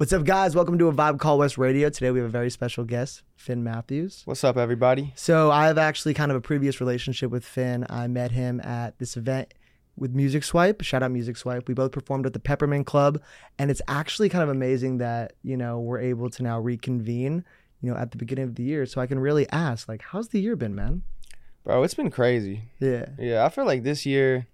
What's up, guys? Welcome to a Vibe Called West Radio. Today we have a very special guest, Finn Matthews. What's up, everybody? So I have actually kind of a previous relationship with Finn. I met him at this event with Muzicswipe. Shout out Muzicswipe. We both performed at the Peppermint Club, and it's actually kind of amazing that you know we're able to now reconvene. You know, at the beginning of the year, so I can really ask, like, how's the year been, man? Bro, it's been crazy. Yeah. Yeah, I feel like this year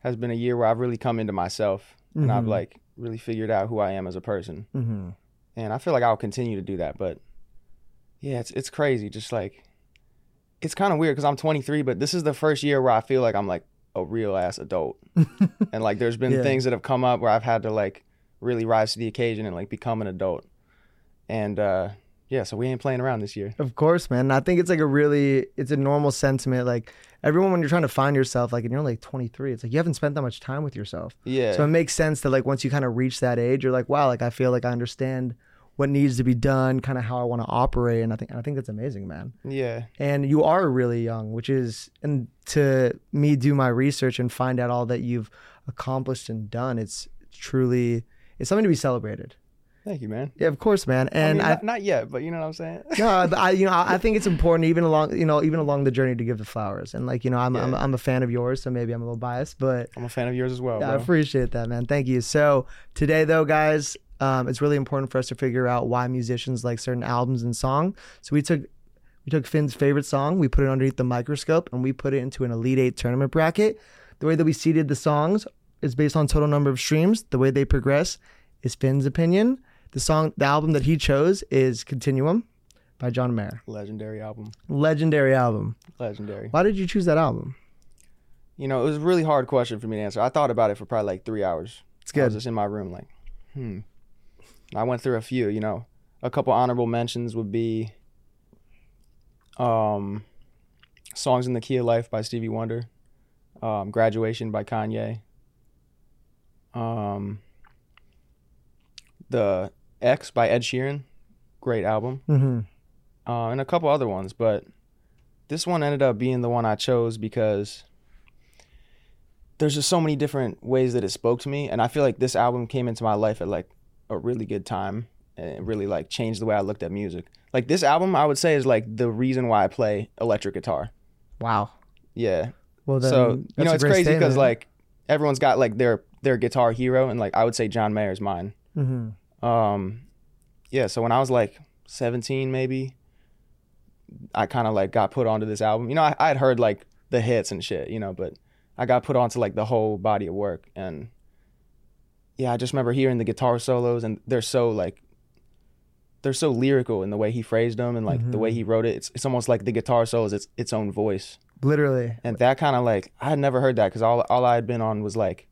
has been a year where I've really come into myself and I've Mhm. like really figured out who I am as a person. Mm-hmm. And I feel like I'll continue to do that, but yeah, it's it's crazy just like it's kind of weird cuz I'm 23, but this is the first year where I feel like I'm like a real ass adult. and like there's been Yeah. things that have come up where I've had to like really rise to the occasion and like become an adult. And uh yeah, so we ain't playing around this year. Of course, man. I think it's like a really, it's a normal sentiment. Like everyone, when you're trying to find yourself, like, and you're like 23, it's like you haven't spent that much time with yourself. Yeah. So it makes sense that like once you kind of reach that age, you're like, wow, like I feel like I understand what needs to be done, kind of how I want to operate, and I think and I think that's amazing, man. yeah. And you are really young, which is and to me do my research and find out all that you've accomplished and done. It's truly it's something to be celebrated. Thank you, man. Yeah, of course, man. And I mean, I, not, not yet, but you know what I'm saying? no, but I you know I think it's important even along you know even along the journey to give the flowers and like you know I'm I'm, I'm a fan of yours, so maybe I'm a little biased, but I'm a fan of yours as well, Yeah, I appreciate that, man. Thank you. So today, though, guys, um, it's really important for us to figure out why musicians like certain albums and song. So we took we took Finn's favorite song, we put it underneath the microscope, and we put it into an Elite Eight tournament bracket. The way that we seeded the songs is based on total number of streams. The way they progress is Finn's opinion. The song, the album that he chose is Continuum by John Mayer. Legendary album. Legendary album. Legendary. Why did you choose that album? You know, it was a really hard question for me to answer. I thought about it for probably like three hours. It's good. I was just in my room, like, hmm. I went through a few. You know, a couple honorable mentions would be, um, "Songs in the Key of Life" by Stevie Wonder, um, "Graduation" by Kanye, um, the X by Ed Sheeran, great album. hmm uh, and a couple other ones, but this one ended up being the one I chose because there's just so many different ways that it spoke to me, and I feel like this album came into my life at like a really good time, and really like changed the way I looked at music. Like this album, I would say is like the reason why I play electric guitar. Wow. Yeah. Well, so you know it's crazy because like everyone's got like their their guitar hero, and like I would say John Mayer's mine. Mhm. Um, yeah. So when I was like 17, maybe, I kind of like got put onto this album. You know, I, I had heard like the hits and shit, you know, but I got put onto like the whole body of work, and yeah, I just remember hearing the guitar solos, and they're so like they're so lyrical in the way he phrased them and like the way he wrote it. It's it's almost like the guitar solo is its its own voice, literally. and that kind of like I had never heard that because all all I had been on was like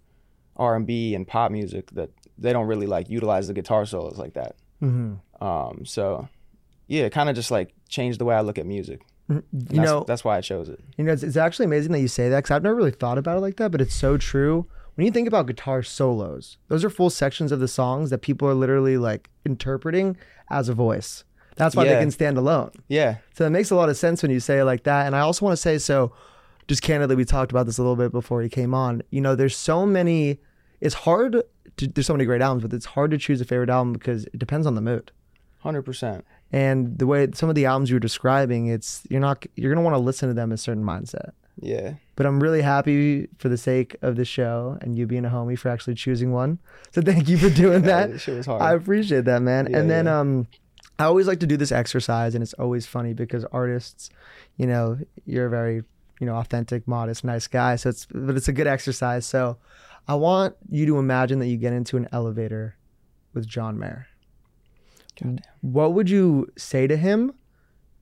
R and B and pop music that they don't really like utilize the guitar solos like that. hmm Um, so yeah, it kind of just like changed the way I look at music. You That's, know, that's why I chose it. you know, it's, it's actually amazing that you say that because I've never really thought about it like that, but it's so true. When you think about guitar solos, those are full sections of the songs that people are literally like interpreting as a voice. That's why they can stand alone. Yeah, So it makes a lot of sense when you say it like that. And I also want to say so, just candidly, we talked about this a little bit before he came on. You know, there's so many. It's hard. There's so many great albums, but it's hard to choose a favorite album because it depends on the mood. hundred percent. And the way some of the albums you were describing, it's you're not you're gonna want to listen to them in a certain mindset. Yeah, But I'm really happy for the sake of the show and you being a homie for actually choosing one. So thank you for doing that. that shit was hard. I appreciate that, man. Yeah, and then yeah. um I always like to do this exercise and it's always funny because artists, you know, you're a very, you know, authentic, modest, nice guy. So it's but it's a good exercise. So I want you to imagine that you get into an elevator with John Mayer. Goddamn. What would you say to him?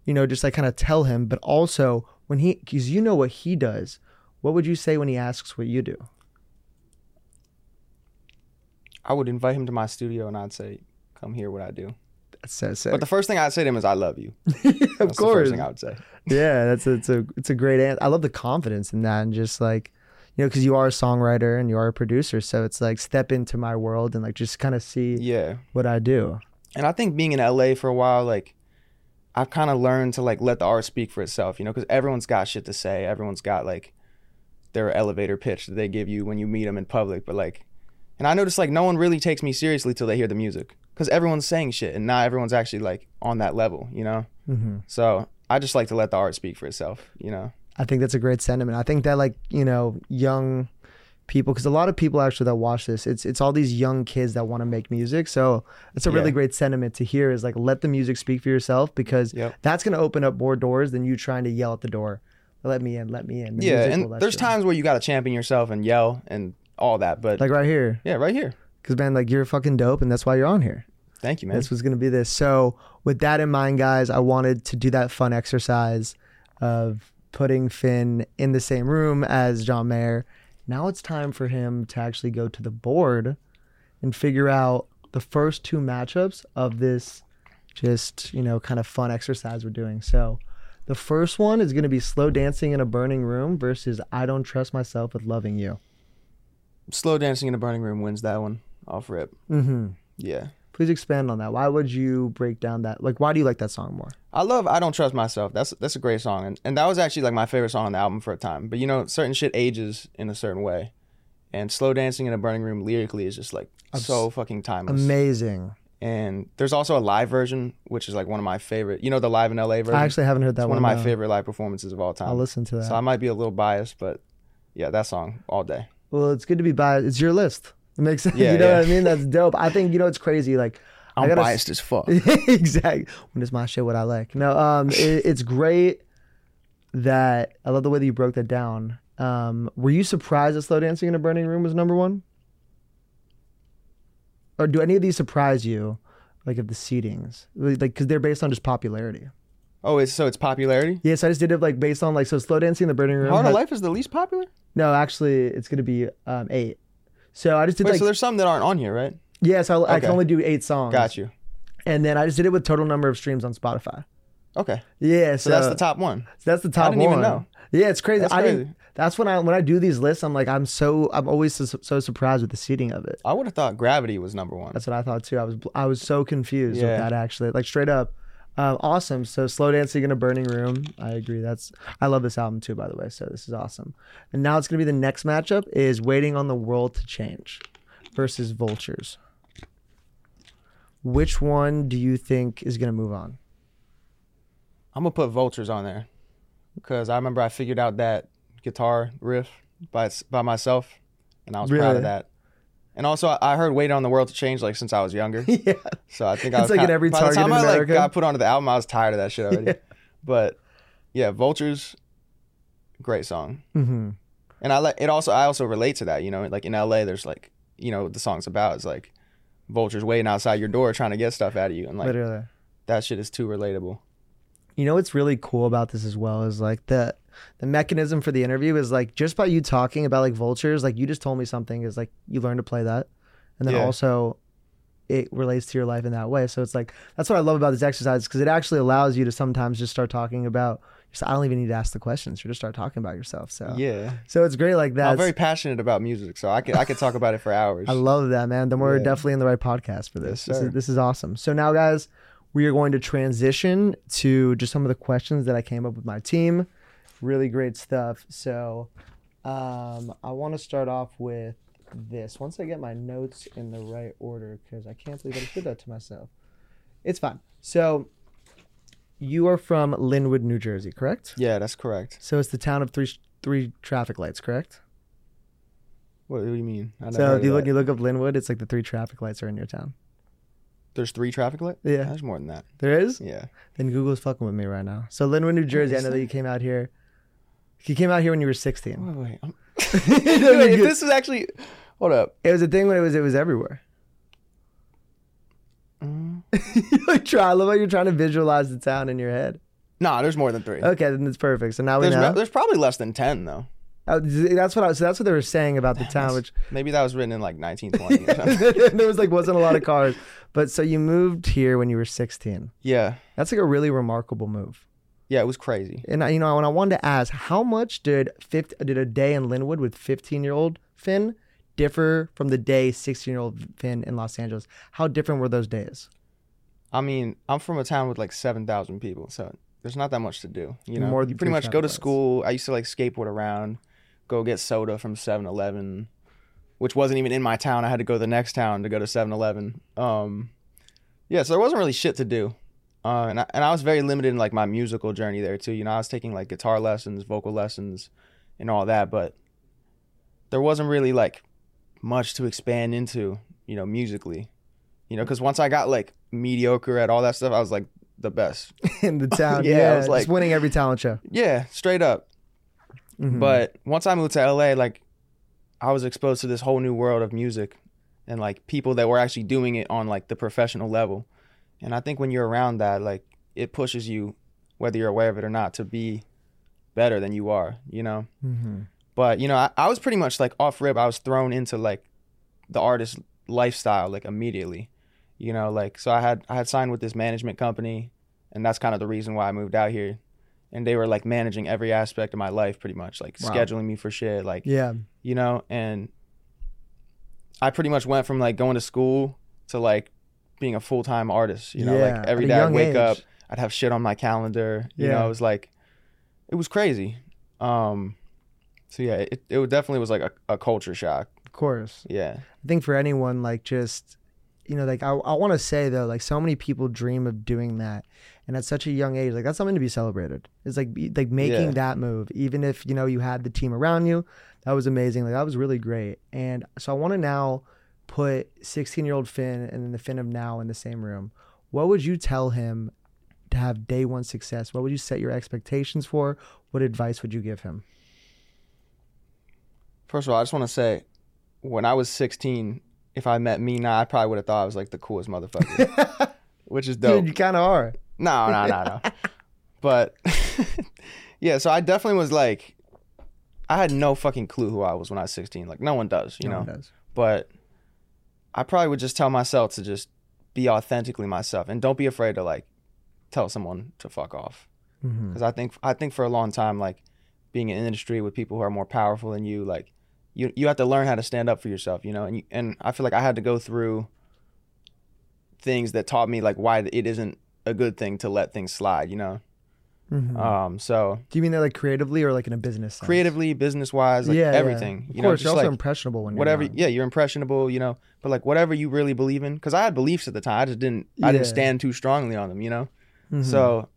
You know, just like kind of tell him, but also when he cuz you know what he does, what would you say when he asks what you do? I would invite him to my studio and I'd say, "Come hear what I do." That's so sick. But the first thing I'd say to him is, "I love you." of That's the course. first thing I would say. yeah, that's a, it's a it's a great answer. I love the confidence in that, and just like you know, because you are a songwriter and you are a producer, so it's like step into my world and like just kind of see Yeah, what I do. and I think being in LA for a while, like I've kind of learned to like let the art speak for itself, you know, because everyone's got shit to say. Everyone's got like their elevator pitch that they give you when you meet them in public. But like, and I notice like no one really takes me seriously till they hear the music. because everyone's saying shit and not everyone's actually like on that level, you know. Mm-hmm. So I just like to let the art speak for itself, you know. I think that's a great sentiment. I think that like you know young people because a lot of people actually that watch this it's it's all these young kids that want to make music so it's a really Yeah. great sentiment to hear is like let the music speak for yourself because Yep. that's going to open up more doors than you trying to yell at the door let me in let me in The Yeah, and there's you times where you got to champion yourself and yell and all that, but like right here yeah, right here. because man like you're fucking dope and that's why you're on here Thank you, man. This was going to be this. So, with that in mind, guys, I wanted to do that fun exercise of putting Finn in the same room as John Mayer. Now it's time for him to actually go to the board and figure out the first two matchups of this just, you know, kind of fun exercise we're doing. So, the first one is going to be slow dancing in a burning room versus I don't trust myself with loving you. Slow dancing in a burning room wins that one off rip. Mm-hmm. Yeah. Please expand on that. Why would you break down that? Like, why do you like that song more? I love I Don't Trust Myself. That's that's a great song. And and that was actually like my favorite song on the album for a time. But you know, certain shit ages in a certain way. And slow dancing in a burning room lyrically is just like so fucking timeless. Amazing. and there's also a live version, which is like one of my favorite. You know the live in LA version? I actually haven't heard that it's one. one of my no. favorite live performances of all time. I'll listen to that. So I might be a little biased, but yeah, that song all day. well, it's good to be biased. It's your list. It makes sense. Yeah, you know yeah. what I mean? That's dope. I think you know it's crazy. Like I'm gotta- biased as fuck. exactly. When it's my shit, what I like. No, um, it, it's great that I love the way that you broke that down. Um, were you surprised that slow dancing in a burning room was number one? Or do any of these surprise you, like of the seedings, like because they're based on just popularity? Oh, it's so it's popularity. Yes, I just did it like based on like so slow dancing in the burning room. Had- of Life is the least popular. No, actually, it's gonna be um, eight. So I just did Wait, like so there's some that aren't on here, right? yeah, so I, I can Okay. only do eight songs. Got you. And then I just did it with total number of streams on Spotify. Okay, Yeah, so, so that's the top one. so that's the top one. I didn't one. even know. Yeah, it's crazy. That's I didn't. That's when I when I do these lists, I'm like I'm so I'm always so, so surprised with the seating of it. I would have thought Gravity was number one. That's what I thought too. I was I was so confused with Yeah. that actually, like straight up. Um, awesome. So slow dancing in a burning room. I agree. That's I love this album too, by the way. So this is awesome. And now it's gonna be the next matchup is waiting on the world to change versus vultures. Which one do you think is gonna move on? I'm gonna put Vultures on there because I remember I figured out that guitar riff by by myself, and I was proud of that. And also, I- heard "Waiting on the World to Change" like since I was younger. yeah. So I think I It's was like kinda- every by the time I like got put onto the album, I was tired of that shit already. Yeah. But yeah, Vultures, great song. hmm And I like it. Also, I also relate to that. You know, like in LA, there's like you know what the song's about is like vultures waiting outside your door trying to get stuff out of you, and like Literally. that shit is too relatable. You know what's really cool about this as well is like the the mechanism for the interview is like just by you talking about like vultures, like you just told me something is like you learn to play that, and then Yeah. also it relates to your life in that way. So it's like that's what I love about this exercise because it actually allows you to sometimes just start talking about. Just, I don't even need to ask the questions; you just start talking about yourself. So Yeah, so it's great like that. I'm very passionate about music, so I could I could talk about it for hours. I love that, man. Then we're Yeah. definitely in the right podcast for this. Yes, this, is, this is awesome. So now, guys, we are going to transition to just some of the questions that I came up with my team. Really great stuff. So um, I want to start off with this. Once I get my notes in the right order, because I can't believe I just did that to myself. It's fine. So you are from Linwood, New Jersey, correct? yeah, that's correct. So it's the town of three three traffic lights, correct? What, what do you mean? So if you look, you look up Linwood, it's like the three traffic lights are in your town. there's three traffic lights. Yeah. there's more than that. There is. Yeah, Then Google's fucking with me right now. So Linwood, New Jersey. I know that you came out here. You came out here when you were 16. wait, wait. I'm... Wait, if this was actually, hold up. It was a thing when it was it was everywhere. Mm. like try. I love how you're trying to visualize the town in your head. Nah, there's more than three. Okay, then it's perfect. So now we There's, know. there's probably less than ten though. Oh, that's what I. So that's what they were saying about the town, which Maybe that was written in like 1920 or something. there was like wasn't a lot of cars. But so you moved here when you were 16. yeah, That's like a really remarkable move. Yeah, it was crazy. And I- you know, when I wanted to ask, how much did 50, did a day in Linwood with 15 year old Finn differ from the day 16 year old Finn in Los Angeles? How different were those days? I mean, I'm from a town with like 7,000 people, so there's not that much to do. You know, More you pretty much go to school. I used to like skateboard around, go get soda from 7-Eleven, which wasn't even in my town. I had to go to the next town to go to 7-Eleven. Um, yeah, so there wasn't really shit to do. Uh, and, I, and I was very limited in like my musical journey there too. You know, I was taking like guitar lessons, vocal lessons, and all that, but there wasn't really like much to expand into, you know, musically. You know, because once I got like mediocre at all that stuff, I was like the best. in the town. Yeah, yeah, I was just like- winning every talent show. Yeah, straight up. Mhm. But once I moved to LA, like I was exposed to this whole new world of music and like people that were actually doing it on like the professional level. And I think when you're around that, like it pushes you, whether you're aware of it or not, to be better than you are, you know? Mhm. But, you know, I, I was pretty much like off rip, I was thrown into like the artist lifestyle like immediately. You know, like so I had I had signed with this management company and that's kind of the reason why I moved out here. And they were like managing every aspect of my life pretty much, like Wow. scheduling me for shit, like yeah, you know, and I pretty much went from like going to school to like being a full time artist. You know, Yeah, like every day I'd wake age. up, I'd have shit on my calendar. You know, it was like it was crazy. Um so yeah, it, it definitely was like a, a culture shock. of course. Yeah. I think for anyone, like just you know, like I, I want to say though, like so many people dream of doing that, and at such a young age, like that's something to be celebrated. It's like like making Yeah. that move, even if you know you had the team around you, that was amazing. Like that was really great. And so I want to now put 16 year old Finn and then the Finn of now in the same room. What would you tell him to have day one success? What would you set your expectations for? What advice would you give him? First of all, I just want to say when I was 16, if I met me now, I probably would have thought I was like the coolest motherfucker, which is dope. Dude, you kind of are. No, no, no, no. but yeah, so I definitely was like, I had no fucking clue who I was when I was 16. Like, no one does, you No know? one does. But I probably would just tell myself to just be authentically myself and don't be afraid to like tell someone to fuck off. Mm-hmm. Because I think, I think for a long time, like being in an industry with people who are more powerful than you, like, you, you have to learn how to stand up for yourself, you know, and you, and I feel like I had to go through things that taught me like why it isn't a good thing to let things slide, you know. Mhm. Um, so Do you mean that like creatively or like in a business sense? creatively, business wise, like yeah, yeah. everything, Of you know, course, just you're also like impressionable when you're whatever. Yeah, you're impressionable, you know, but like whatever you really believe in, because I had beliefs at the time, I just didn't, I didn't stand too strongly on them, you know. Mhm. So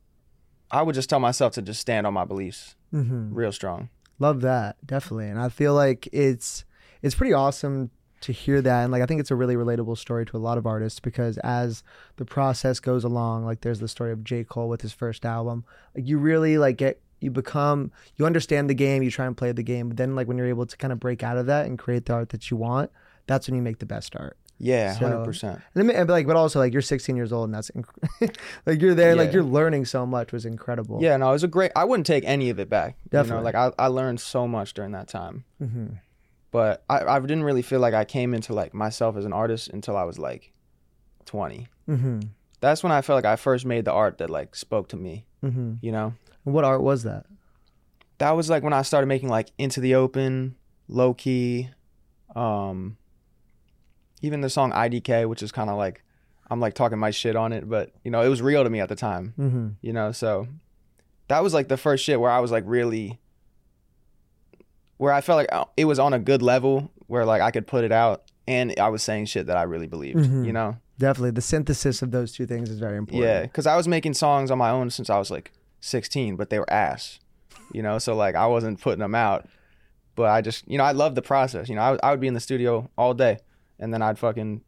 I would just tell myself to just stand on my beliefs, Mhm. real strong. love that definitely, and I feel like it's it's pretty awesome to hear that, and like I think it's a really relatable story to a lot of artists because as the process goes along, like there's the story of J Cole with his first album, like you really like get you become you understand the game, you try and play the game, but then like when you're able to kind of break out of that and create the art that you want, that's when you make the best art. Yeah, So- hundred percent. And, but like, but also like you're 16 years old and that's inc- like you're there, like you're learning so much was incredible. Yeah, no, it was a great. I wouldn't take any of it back. Definitely. You know, like I, I learned so much during that time. hmm but I, I didn't really feel like I came into like myself as an artist until I was like 20. hmm That's when I felt like I first made the art that like spoke to me, hmm you know? What art was that? That was like when I started making like Into the Open, Low Key, um even the song IDK, which is kind of like I'm like talking my shit on it, but you know, it was real to me at the time, hmm you know? So that was like the first shit where I was like really where I felt like uh, it was on a good level where like I could put it out and I was saying shit that I really believed, Mhm. you know? Definitely, the synthesis of those two things is very important. Yeah, because I was making songs on my own since I was like 16, but they were ass, you know. So like I wasn't putting them out, but I just you know I loved the process. You know, I, I would be in the studio all day, and then I'd fucking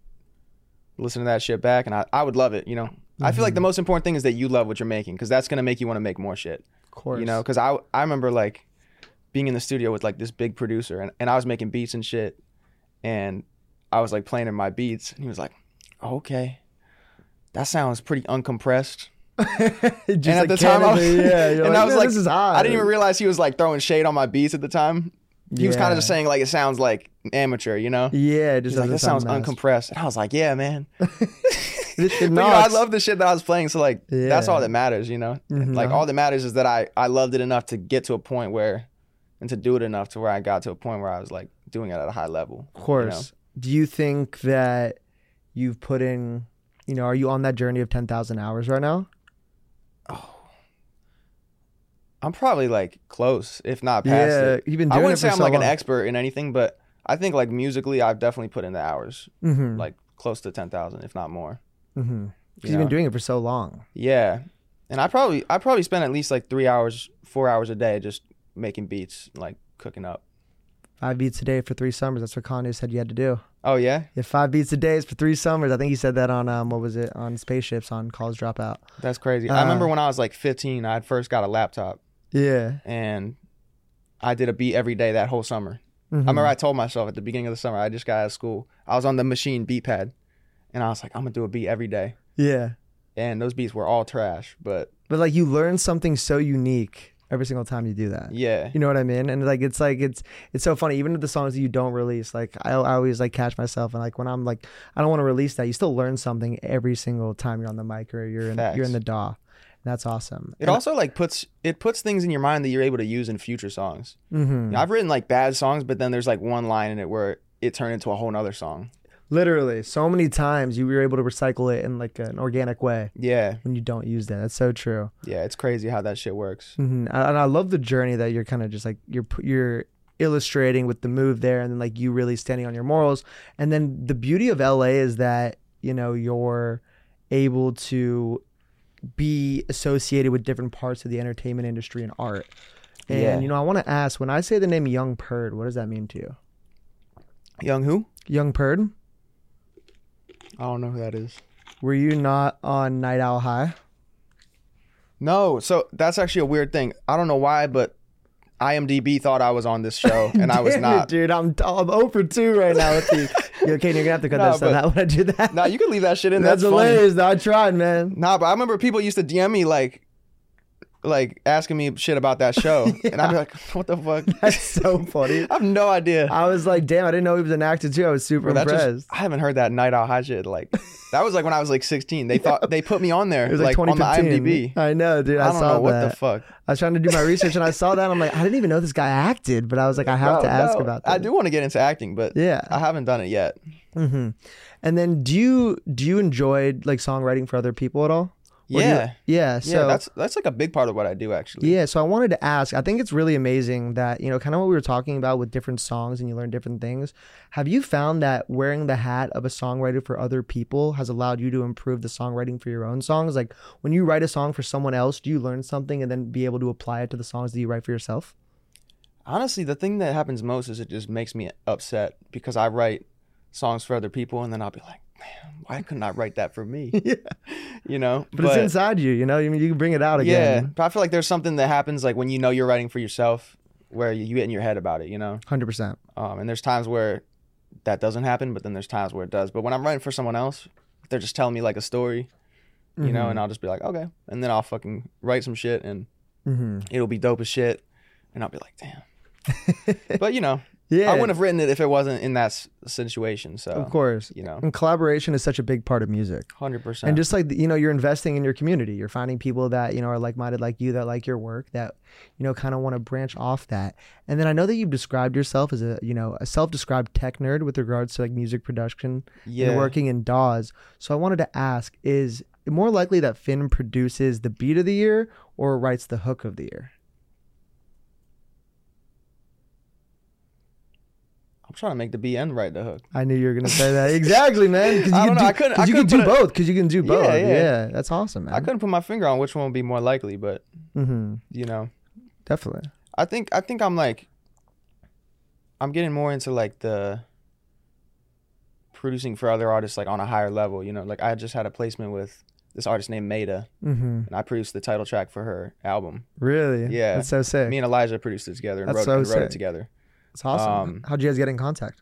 listen to that shit back, and I, I would love it. You know, I feel like the most important thing is that you love what you're making, because that's gonna make you want to make more shit. of course. You know, because I I remember like being in the studio with like this big producer, and, and I was making beats and shit, and I was like playing in my beats, and he was like, okay. That sounds pretty uncompressed. Just and at like the time, I was, yeah, and like, I was like, this is hot. I didn't even realize he was like throwing shade on my beats at the time. He was kind of just saying like it sounds like amateur, you know. Yeah, just like that sounds sound uncompressed, and I was like, yeah, man. But, you know, I love the shit that I was playing, so like that's all that matters, you know. Mhm. Like all that matters is that I I loved it enough to get to a point where, and to do it enough to where I got to a point where I was like doing it at a high level. Of course. Do you think that you've put in, you know, are you on that journey of 10,000 hours right now? Oh. I'm probably like close, if not past yeah, it. you've been doing it. I wouldn't say I'm so like an expert in anything, but I think like musically, I've definitely put in the hours, Mhm. like close to ten thousand, if not more. Mhm. Because you've been doing it for so long. Yeah, and I probably I probably spend at least like three hours, four hours a day just making beats, like cooking up. Five beats a day for three summers. That's what Kanye said you had to do. Oh yeah, Yeah, five beats a day is for three summers. I think he said that on um, what was it on spaceships on College Dropout. that's crazy. Uh, I remember when I was like 15, I had first got a laptop Yeah. and I did a beat every day that whole summer. Mhm. I remember I told myself at the beginning of the summer, I just got out of school. I was on the machine beat pad, and I was like, I'm gonna do a beat every day. Yeah. And those beats were all trash, but But like you learn something so unique every single time you do that. yeah, You know what I mean? And like it's like it's it's so funny. Even the songs that you don't release, like I, I always like catch myself and like when I'm like I don't want to release that, you still learn something every single time you're on the mic or you're in Facts. you're in the DAW. That's awesome. it also like puts it puts things in your mind that you're able to use in future songs. hmm I've written like bad songs, but then there's like one line in it where it turned into a whole nother song. Literally so many times you were able to recycle it in like an organic way Yeah, when you don't use that. That's so true. yeah, it's crazy how that shit works. hmm And I love the journey that you're kind of just like you're you're illustrating with the move there, and then like you really standing on your morals. And then the beauty of LA is that you know you're able to be associated with different parts of the entertainment industry and art. And Yeah. you know, I want to ask when I say the name Young Purd, what does that mean to you? Young who? Young Purd, I don't know who that is. were you not on Night Owl High? No, so that's actually a weird thing. I don't know why, but IMDb thought I was on this show and I was Damn it, not. dude. I'm I'm 0 for 2 right now with you. You're okay, you're gonna have to cut No, that stuff out when I do that. Nah, you can leave that shit in. That's, That's, funny. hilarious. though. I tried, man. Nah, but I remember people used to DM me like, like asking me shit about that show, and I'd be like, "What the fuck?" That's so funny. I have no idea. I was like, damn, I didn't know he was an actor too. I was super Bro, that just- impressed. I haven't heard that Night Owl High shit. Like, that was like when I was like 16. They thought they put me on there, it was like, like, on the IMDb. I know, dude. I, I, don't saw know what the fuck. I was trying to do my research and I saw that. I'm like, I didn't even know this guy acted, but I was like, I have Bro, to ask no, about that. I do want to get into acting, but Yeah. I haven't done it yet. hmm And then, do you do you enjoy like songwriting for other people at all? Or do you- Yeah, yeah. yeah. So That's that's like a big part of what I do actually. Yeah, so I wanted to ask. I think it's really amazing that, you know, kind of what we were talking about with different songs and you learn different things. Have you found that wearing the hat of a songwriter for other people has allowed you to improve the songwriting for your own songs? Like when you write a song for someone else, do you learn something and then be able to apply it to the songs that you write for yourself? Honestly, the thing that happens most is it just makes me upset because I write songs for other people and then I'll be like, why couldn't I write that for me? yeah. You know? But, it's inside you, you know? I mean, you can bring it out Yeah, again. but I feel like there's something that happens like when you know you're writing for yourself where you, you get in your head about it, you know? 100%. Um, and there's times where that doesn't happen, but then there's times where it does. But when I'm writing for someone else, they're just telling me like a story, you know, Mhm. and I'll just be like, okay. And then I'll fucking write some shit and hmm it'll be dope as shit. And I'll be like, damn. but, you know, Yeah. I wouldn't have written it if it wasn't in that s- situation. So, of course. you know, And collaboration is such a big part of music. 100%. and just like you know you're investing in your community you're finding people that you know are like-minded like you that like your work that you know kind of want to branch off that and then i know that you've described yourself as a you know a self-described tech nerd with regards to like music production yeah. and working in daws so i wanted to ask is it more likely that finn produces the beat of the year or writes the hook of the year I'm trying to make the B BN write the hook. i knew you were gonna say that exactly man you, I don't know, do, I couldn't- I you can couldn't do put both because you can do both Yeah, yeah, yeah. that's awesome man I couldn't put my finger on which one would be more likely, but, hmm you know. definitely I think I think I'm like I'm getting more into like the producing for other artists like on a higher level, you know. Like I just had a placement with this artist named Maida hmm and I produced the title track for her album. really Yeah. that's so sick Me and Elijah produced it together and wrote, so and wrote it together. It's awesome. Um, How'd you guys get in contact?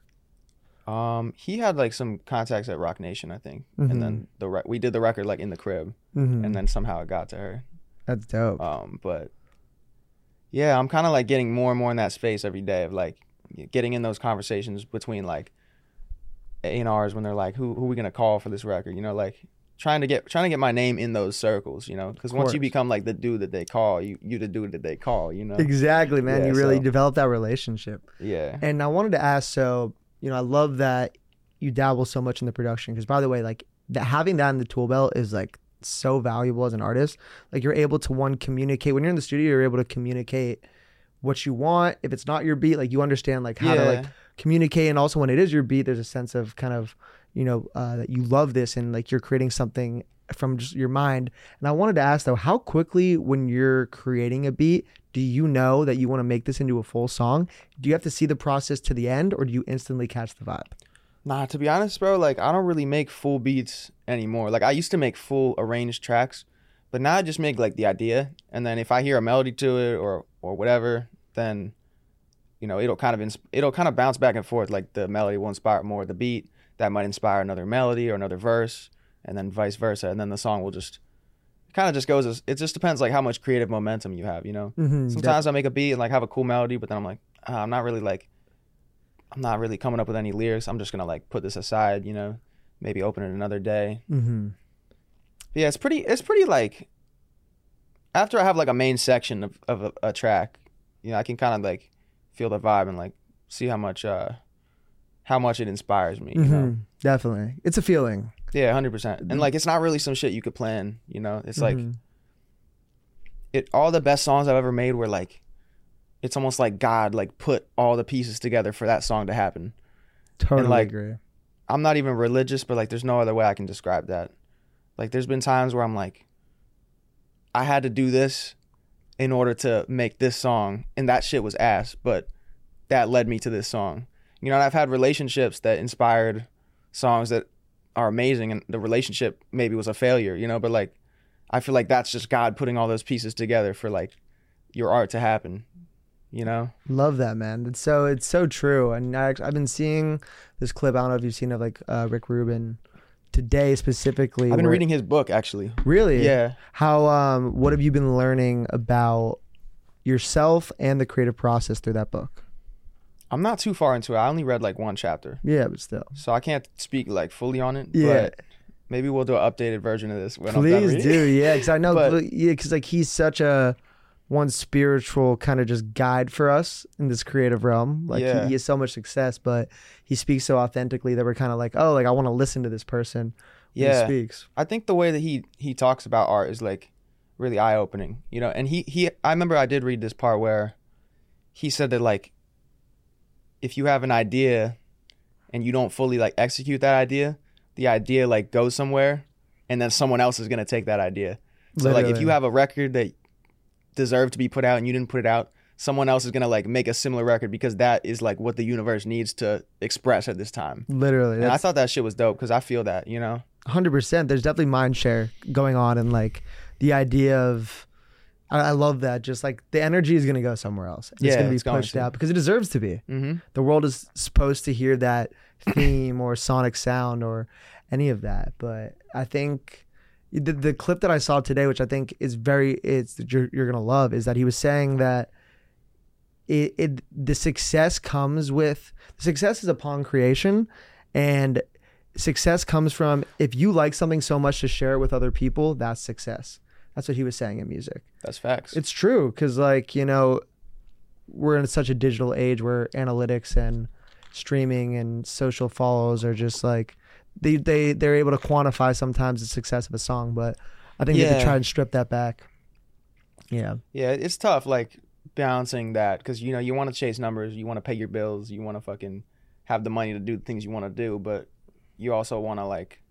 Um he had like some contacts at Roc Nation, I think. Mhm. And then the re- we did the record like in the crib Mm-hmm. and then somehow it got to her. That's dope. Um, but yeah, I'm kind of like getting more and more in that space every day of like getting in those conversations between like A&Rs when they're like, who who we gonna call for this record? You know, like trying to get trying to get my name in those circles. You know, because once you become like the dude that they call, you you the dude that they call. You know, exactly, man. yeah, you really so- develop that relationship. yeah, And I wanted to ask, so you know, I love that you dabble so much in the production. Because by the way, like that having that in the tool belt is like so valuable as an artist. Like you're able to one communicate when you're in the studio. You're able to communicate what you want. If it's not your beat, like you understand like how to like communicate and also when it is your beat there's a sense of kind of you know uh, that you love this and like you're creating something from just your mind. And I wanted to ask though, how quickly when you're creating a beat, do you know that you want to make this into a full song? Do you have to see the process to the end or do you instantly catch the vibe? Nah, to be honest, bro, like I don't really make full beats anymore. Like I used to make full arranged tracks, but now I just make like the idea, and then if I hear a melody to it or or whatever, then you know it'll kind of it'll kind of bounce back and forth. Like the melody will inspire more the beat that might inspire another melody or another verse, and then vice versa, and then the song will just kind of just goes. As, it just depends like how much creative momentum you have. You know, Mm-hmm. sometimes I make a beat and like have a cool melody, but then I'm like, ah, I'm not really like, I'm not really coming up with any lyrics. I'm just gonna like put this aside, you know, maybe open it another day. mm-hmm. Yeah, it's pretty. It's pretty like after I have like a main section of of a, a track, you know, I can kind of like feel the vibe and like see how much uh how much it inspires me. You? Mm-hmm. Definitely. It's a feeling. Yeah, hundred percent. And like, it's not really some shit you could plan. You know, it's like Mhm. it. All the best songs I've ever made were like, it's almost like God like put all the pieces together for that song to happen. totally like, agree. I'm not even religious, but like, there's no other way I can describe that. Like, there's been times where I'm like, I had to do this in order to make this song, and that shit was ass, but that led me to this song. You know, and I've had relationships that inspired songs that are amazing, and the relationship maybe was a failure, you know, but like, I feel like that's just God putting all those pieces together for like your art to happen, you know? Love that, man. It's so it's so true. And I, I've been seeing this clip. I don't know if you've seen of like uh, Rick Rubin today specifically. I've been where- reading his book actually. Really? Yeah. How um what have you been learning about yourself and the creative process through that book? I'm not too far into it. I only read like one chapter. Yeah, but still. So I can't speak like fully on it. Yeah. But maybe we'll do an updated version of this when I'm done Please reading. do. Yeah, cuz I know But- yeah, cuz like he's such a one spiritual kind of just guide for us in this creative realm. Like Yeah. he, he has so much success, but he speaks so authentically that we're kind of like, "Oh, like I want to listen to this person when Yeah. he speaks." I think the way that he he talks about art is like really eye opening, you know. And he he I remember I did read this part where he said that like if you have an idea and you don't fully like execute that idea, the idea like goes somewhere and then someone else is going to take that idea. So like if you have a record that deserved to be put out and you didn't put it out, someone else is going to like make a similar record because that is like what the universe needs to express at this time. Literally. And I thought that shit was dope because I feel that, you know. hundred percent. There's definitely mind share going on, and like the idea of, I, I love that. Just like the energy is gonna go somewhere else. It's Yeah, gonna be pushed out because it deserves to be. Mm-hmm. The world is supposed to hear that theme or sonic sound or any of that. But I think the, the clip that I saw today, which I think is very, it's you're, you're gonna love, is that he was saying that. It, it the success comes with success is upon creation and success comes from if you like something so much to share it with other people that's success that's what he was saying in music That's facts. it's true because like you know we're in such a digital age where analytics and streaming and social follows are just like they, they they're able to quantify sometimes the success of a song but i think they could Yeah. try and strip that back yeah Yeah, it's tough, like balancing that because you know you want to chase numbers, you want to pay your bills, you want to fucking have the money to do the things you want to do, but you also want to like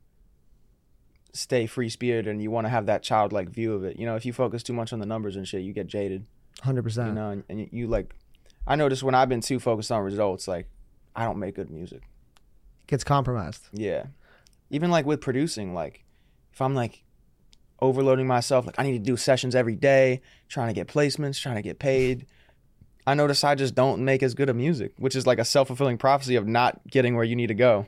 stay free spirited and you want to have that childlike view of it. You know, if you focus too much on the numbers and shit, you get jaded. 100% You know, and, and you, you like, I notice when I've been too focused on results, like I don't make good music. gets compromised Yeah. Even like with producing, like if I'm like overloading myself, like I need to do sessions every day, trying to get placements, trying to get paid. I notice I just don't make as good of music, which is like a self fulfilling prophecy of not getting where you need to go.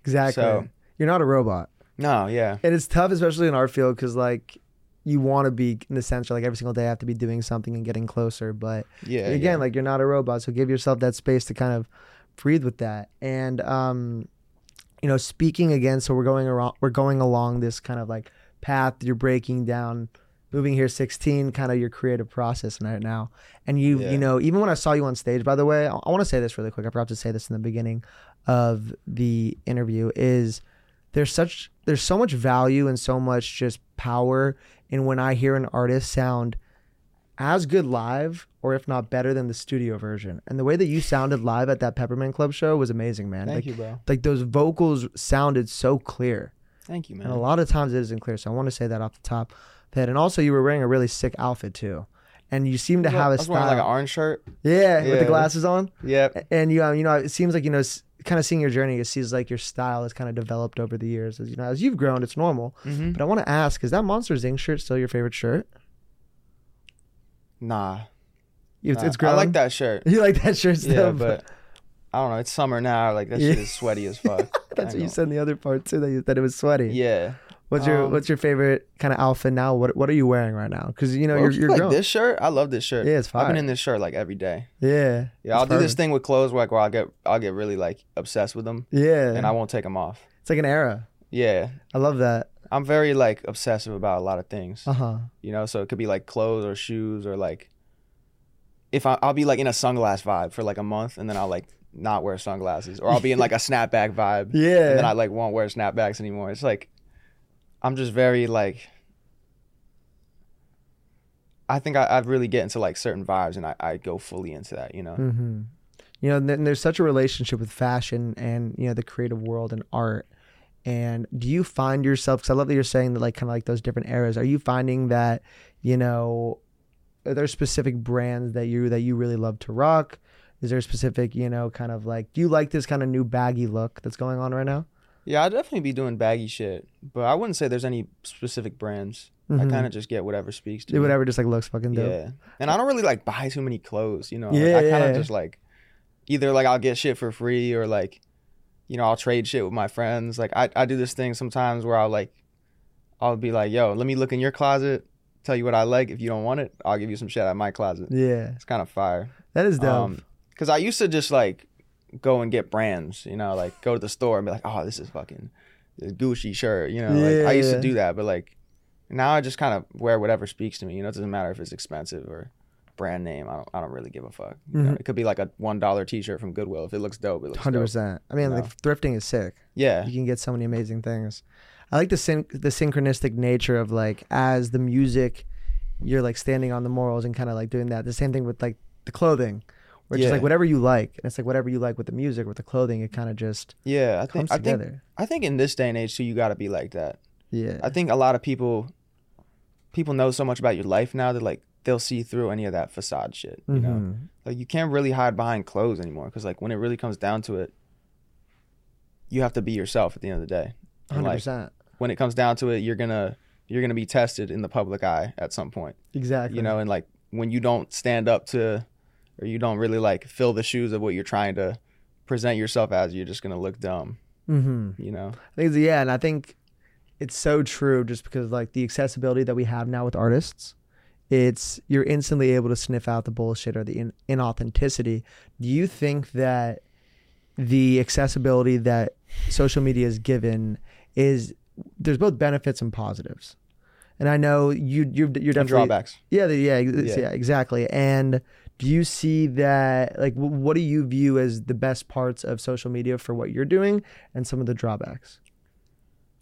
exactly So- you're not a robot No, yeah. and it's tough especially in our field because like you want to be in the sense like every single day I have to be doing something and getting closer but Yeah. again yeah. like you're not a robot so give yourself that space to kind of breathe with that and um you know speaking again so we're going around we're going along this kind of like path you're breaking down moving here 16 kind of your creative process right now and you Yeah. you know even when i saw you on stage by the way i, I want to say this really quick i forgot to say this in the beginning of the interview is there's such there's so much value and so much just power in when i hear an artist sound as good live or if not better than the studio version and the way that you sounded live at that peppermint club show was amazing man Thank like, you, bro. like those vocals sounded so clear Thank you, man. And a lot of times it isn't clear. So I want to say that off the top. That and also you were wearing a really sick outfit too, and you seem to have I a was wearing like an orange shirt. yeah, with the glasses on. Yep. And you, um, you know, it seems like you know, kind of seeing your journey. It seems like your style has kind of developed over the years. As you know, as you've grown, it's normal. hmm But I want to ask: Is that Monsters Inc. shirt still your favorite shirt? Nah. It's, nah. it's grown. I like that shirt. You like that shirt still? Yeah, but I don't know. It's summer now. Like that Yeah. shit is sweaty as fuck. that's what I you said in the other part too. That you, that it was sweaty. Yeah. What's your Um, What's your favorite kind of outfit now? What What are you wearing right now? Because you know you're Low-key, you're like grown. this shirt. I love this shirt. Yeah, it's I've been in this shirt like every day. Yeah. Yeah, I'll It's do this thing with clothes like where I'll get I'll get really like obsessed with them Yeah. and I won't take them off. it's like an era. Yeah, I love that. I'm very like obsessive about a lot of things. Uh huh. You know, so it could be like clothes or shoes or like if I, I'll be like in a sunglass vibe for like a month and then I'll like not wear sunglasses or I'll be in like a snapback vibe Yeah. and then I like won't wear snapbacks anymore. It's like I'm just very like I think I, I really get into like certain vibes and I, I go fully into that, you know. hmm You know, and there's such a relationship with fashion and you know the creative world and art. And do you find yourself? Because I love that you're saying that, like, kind of like those different eras. Are you finding that, you know, are there specific brands that you that you really love to rock? Is there a specific, you know, kind of like, do you like this kind of new baggy look that's going on right now? Yeah, I'd definitely be doing baggy shit, but I wouldn't say there's any specific brands. I Mhm. kind of just get whatever speaks to me. whatever just like looks fucking dope. Yeah, and I don't really like buy too many clothes. You know, Like, I kind of yeah. just like either like I'll get shit for free or like you know I'll trade shit with my friends. Like I I do this thing sometimes where I'll like I'll be like, yo, let me look in your closet, tell you what I like. If you don't want it, I'll give you some shit out of my closet. Yeah, It's kind of fire. that is dope. Um, Cause I used to just like go and get brands, you know, like go to the store and be like, oh, this is fucking this Gucci shirt, you know. Like I used Yeah. to do that, but like now I just kind of wear whatever speaks to me. You know, it doesn't matter if it's expensive or brand name. I don't I don't really give a fuck. You know, Mhm. it could be like a one dollar t shirt from Goodwill. If it looks dope, it looks hundred percent. I mean, No. like thrifting is sick. Yeah. you can get so many amazing things. I like the syn- the synchronistic nature of like as the music, you're like standing on the morals and kind of like doing that. The same thing with like the clothing, just Yeah. like whatever you like, and it's like whatever you like with the music, with the clothing, it kind of just Yeah. I comes think I think together. I think in this day and age too, you gotta be like that. yeah, I think a lot of people people know so much about your life now that like they'll see through any of that facade shit. You know? Mhm. like you can't really hide behind clothes anymore because like when it really comes down to it you have to be yourself at the end of the day hundred like percent, when it comes down to it you're gonna you're gonna be tested in the public eye at some point exactly. you know and like when you don't stand up to or you don't really like fill the shoes of what you're trying to present yourself as you're just gonna look dumb hmm you know I think yeah, and I think it's so true just because like the accessibility that we have now with artists, it's you're instantly able to sniff out the bullshit or the in, inauthenticity. Do you think that the accessibility that social media is given is there's both benefits and positives? And I know you you're, you're and definitely drawbacks yeah, the, yeah, Yeah. yeah, exactly. And do you see that? Like, wh- what do you view as the best parts of social media for what you're doing, and some of the drawbacks?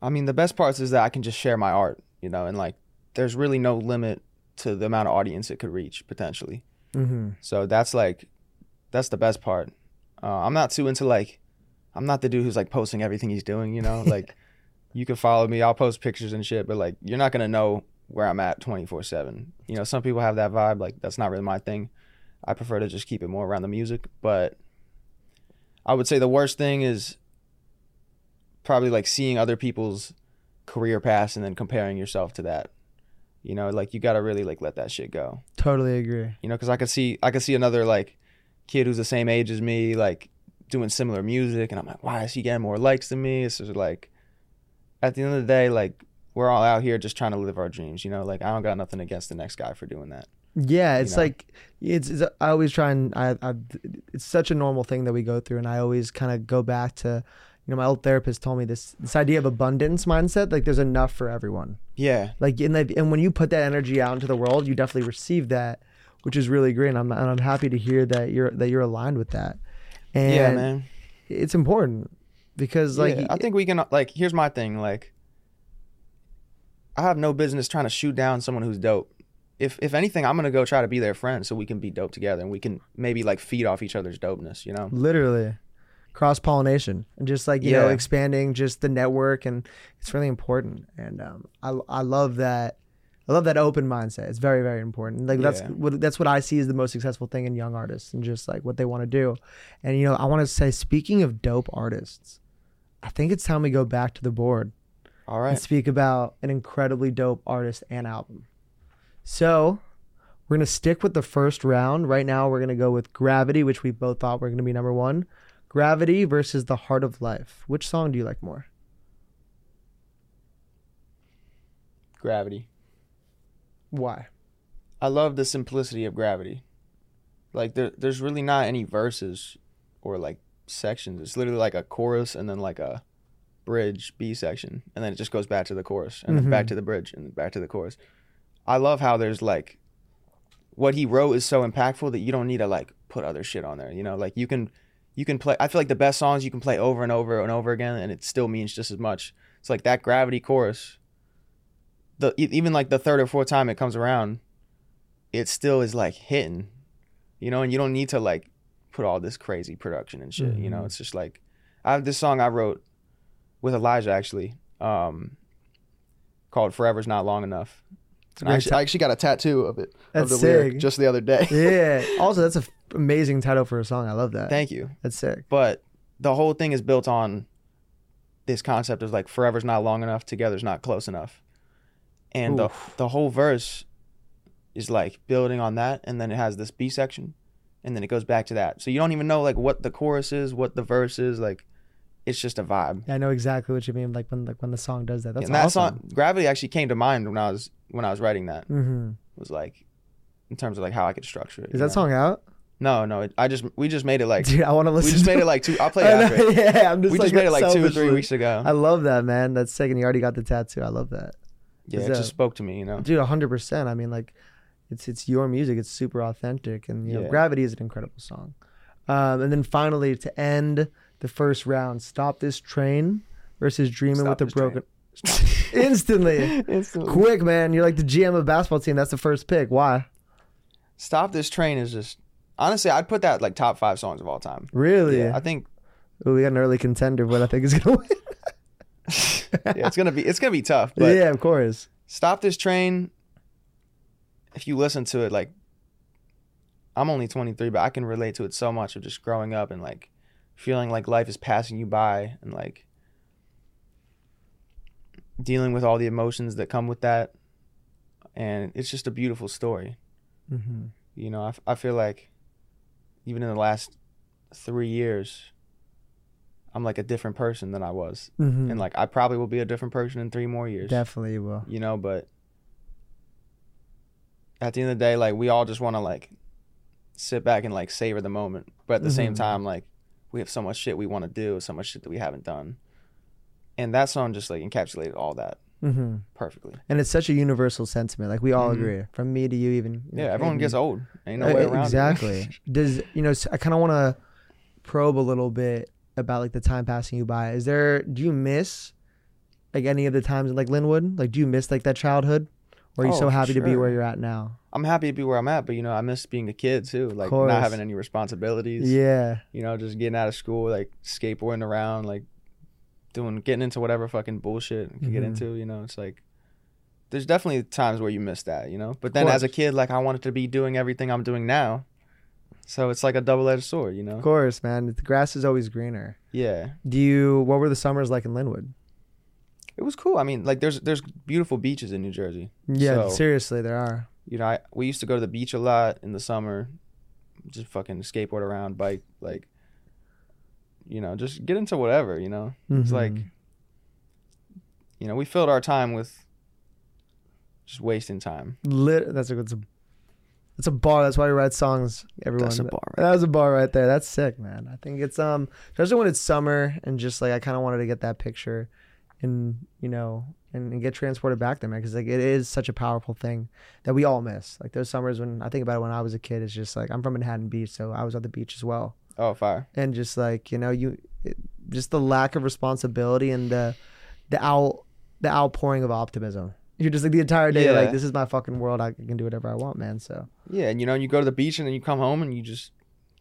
i mean the best parts is that i can just share my art you know and like there's really no limit to the amount of audience it could reach potentially Mm-hmm. So that's like, that's the best part. Uh, I'm not too into like, I'm not the dude who's like posting everything he's doing. You know, like you can follow me, I'll post pictures and shit, but like you're not gonna know where I'm at 24 seven. You know, some people have that vibe. Like that's not really my thing. I prefer to just keep it more around the music. But I would say the worst thing is probably like seeing other people's career paths and then comparing yourself to that. You know, like you gotta really like let that shit go Totally agree. you know because i could see i could see another like kid who's the same age as me like doing similar music and i'm like why is he getting more likes than me it's just like at the end of the day like we're all out here just trying to live our dreams you know like i don't got nothing against the next guy for doing that Yeah, it's know? like it's, it's. I always try and I, I. It's such a normal thing that we go through, and I always kind of go back to, you know, my old therapist told me this this idea of abundance mindset. Like, there's enough for everyone. yeah Like, and like, and when you put that energy out into the world, you definitely receive that, which is really great. And I'm and I'm happy to hear that you're that you're aligned with that. And yeah man it's important because like yeah, i think we can like here's my thing like i have no business trying to shoot down someone who's dope if if anything i'm gonna go try to be their friend so we can be dope together and we can maybe like feed off each other's dopeness you know literally cross pollination and just like you know expanding just the network and it's really important and um, I I love that I love that open mindset it's very very important like that's Yeah. what that's what I see as the most successful thing in young artists and just like what they want to do and you know I want to say speaking of dope artists I think it's time we go back to the board All right. and speak about an incredibly dope artist and album. So we're gonna stick with the first round. Right now, we're gonna go with Gravity, which we both thought were gonna be number one. Gravity versus The Heart of Life. Which song do you like more? Gravity. Why? I love the simplicity of gravity. Like there, there's really not any verses or like sections. It's literally like a chorus and then like a bridge B section, and then it just goes back to the chorus and then back Mhm. to the bridge and then back to the chorus. I love how there's like what he wrote is so impactful that you don't need to like put other shit on there. You know, like you can you can play. I feel like the best songs you can play over and over and over again, and it still means just as much. It's like that gravity chorus. The even like the third or fourth time it comes around, it still is like hitting, you know. And you don't need to like put all this crazy production and shit. You know, Mhm. it's just like I have this song I wrote with Elijah actually, um, called "Forever's Not Long Enough." It's a And I actually, I actually got a tattoo of it. That's of the lyric just the other day. yeah. Also, that's an amazing title for a song. I love that. Thank you. That's sick. But the whole thing is built on this concept of like forever's not long enough, together's not close enough. And the the whole verse is like building on that and then it has this B section and then it goes back to that. So you don't even know like what the chorus is, what the verse is, like it's just a vibe. I know exactly what you mean. Like when like when the song does that. That's and that awesome. song Gravity actually came to mind when I was when I was writing that. Mm-hmm. Was like in terms of like how I could structure it. Is that know? song out? No, no. It, I just we just made it like Dude, I want to listen. we just to made it like two I'll play it after. yeah, I'm just We like just made it like two or three weeks ago. I love that, man. That's sick. And you already got the tattoo. I love that. Yeah, it that- just spoke to me, you know. Dude, 100%. I mean, like, it's it's your music. It's super authentic. And, you know, Gravity is an incredible song. Um, and then finally, to end the first round, Stop This Train versus Dreaming Stop with a Broken. Instantly. Instantly. Quick, man. You're like the GM of a basketball team. That's the first pick. Why? Stop this train is just honestly, I'd put that like top five songs of all time. Really? Yeah, I think Ooh, we got an early contender, but I think going to win. yeah, it's gonna be it's gonna be tough. But yeah, of course. stop this train. If you listen to it, like I'm only 23, but I can relate to it so much of just growing up and like feeling like life is passing you by and like dealing with all the emotions that come with that. And it's just a beautiful story. hmm You know, I, f- I feel like even in the last three years, I'm like a different person than I was. hmm And like, I probably will be a different person in three more years. Definitely will. You know, but at the end of the day, like, we all just want to like sit back and like savor the moment. But at the same Mhm. time, like, we have so much shit we want to do, so much shit that we haven't done. And that song just like encapsulated all that hmm perfectly. And it's such a universal sentiment. Like we all Mhm. agree, from me to you, even. you know, Yeah, everyone gets old. Ain't no Uh, way around it. exactly. Does you know? I kind of want to probe a little bit about like the time passing you by. Is there? Do you miss like any of the times in like Linwood? Like, do you miss like that childhood? Or are you Oh, so happy to be where you're at now? I'm happy to be where I'm at, but you know, I miss being a kid too. Like course. not having any responsibilities. Yeah. You know, just getting out of school, like skateboarding around, like doing getting into whatever fucking bullshit you can get Mhm. into, you know, it's like there's definitely times where you miss that, you know. But then as a kid, like I wanted to be doing everything I'm doing now. So it's like a double edged sword, you know? Of course, man. The grass is always greener. Yeah. Do you? What were the summers like in Linwood? It was cool. I mean, like there's there's beautiful beaches in New Jersey. Yeah, So- seriously, there are. you know, I we used to go to the beach a lot in the summer, just fucking skateboard around, bike, like, you know, just get into whatever, you know. It's like, you know, we filled our time with just wasting time. Lit. That's a a that's a bar. That's why we write songs. Everyone. That's a bar, right That was a bar right there. That's sick, man. I think it's um, especially when it's summer and just like I kind of wanted to get that picture, and you know, and, and get transported back there, man, because like it is such a powerful thing that we all miss. Like those summers when I think about it when I was a kid, it's just like I'm from Manhattan Beach, so I was at the beach as well, Oh, fire. and just like you know, you it, just the lack of responsibility and the the out the outpouring of optimism. You're just like the entire day, Yeah. like this is my fucking world. I can do whatever I want, man. So Yeah, and you know, you go to the beach and then you come home and you just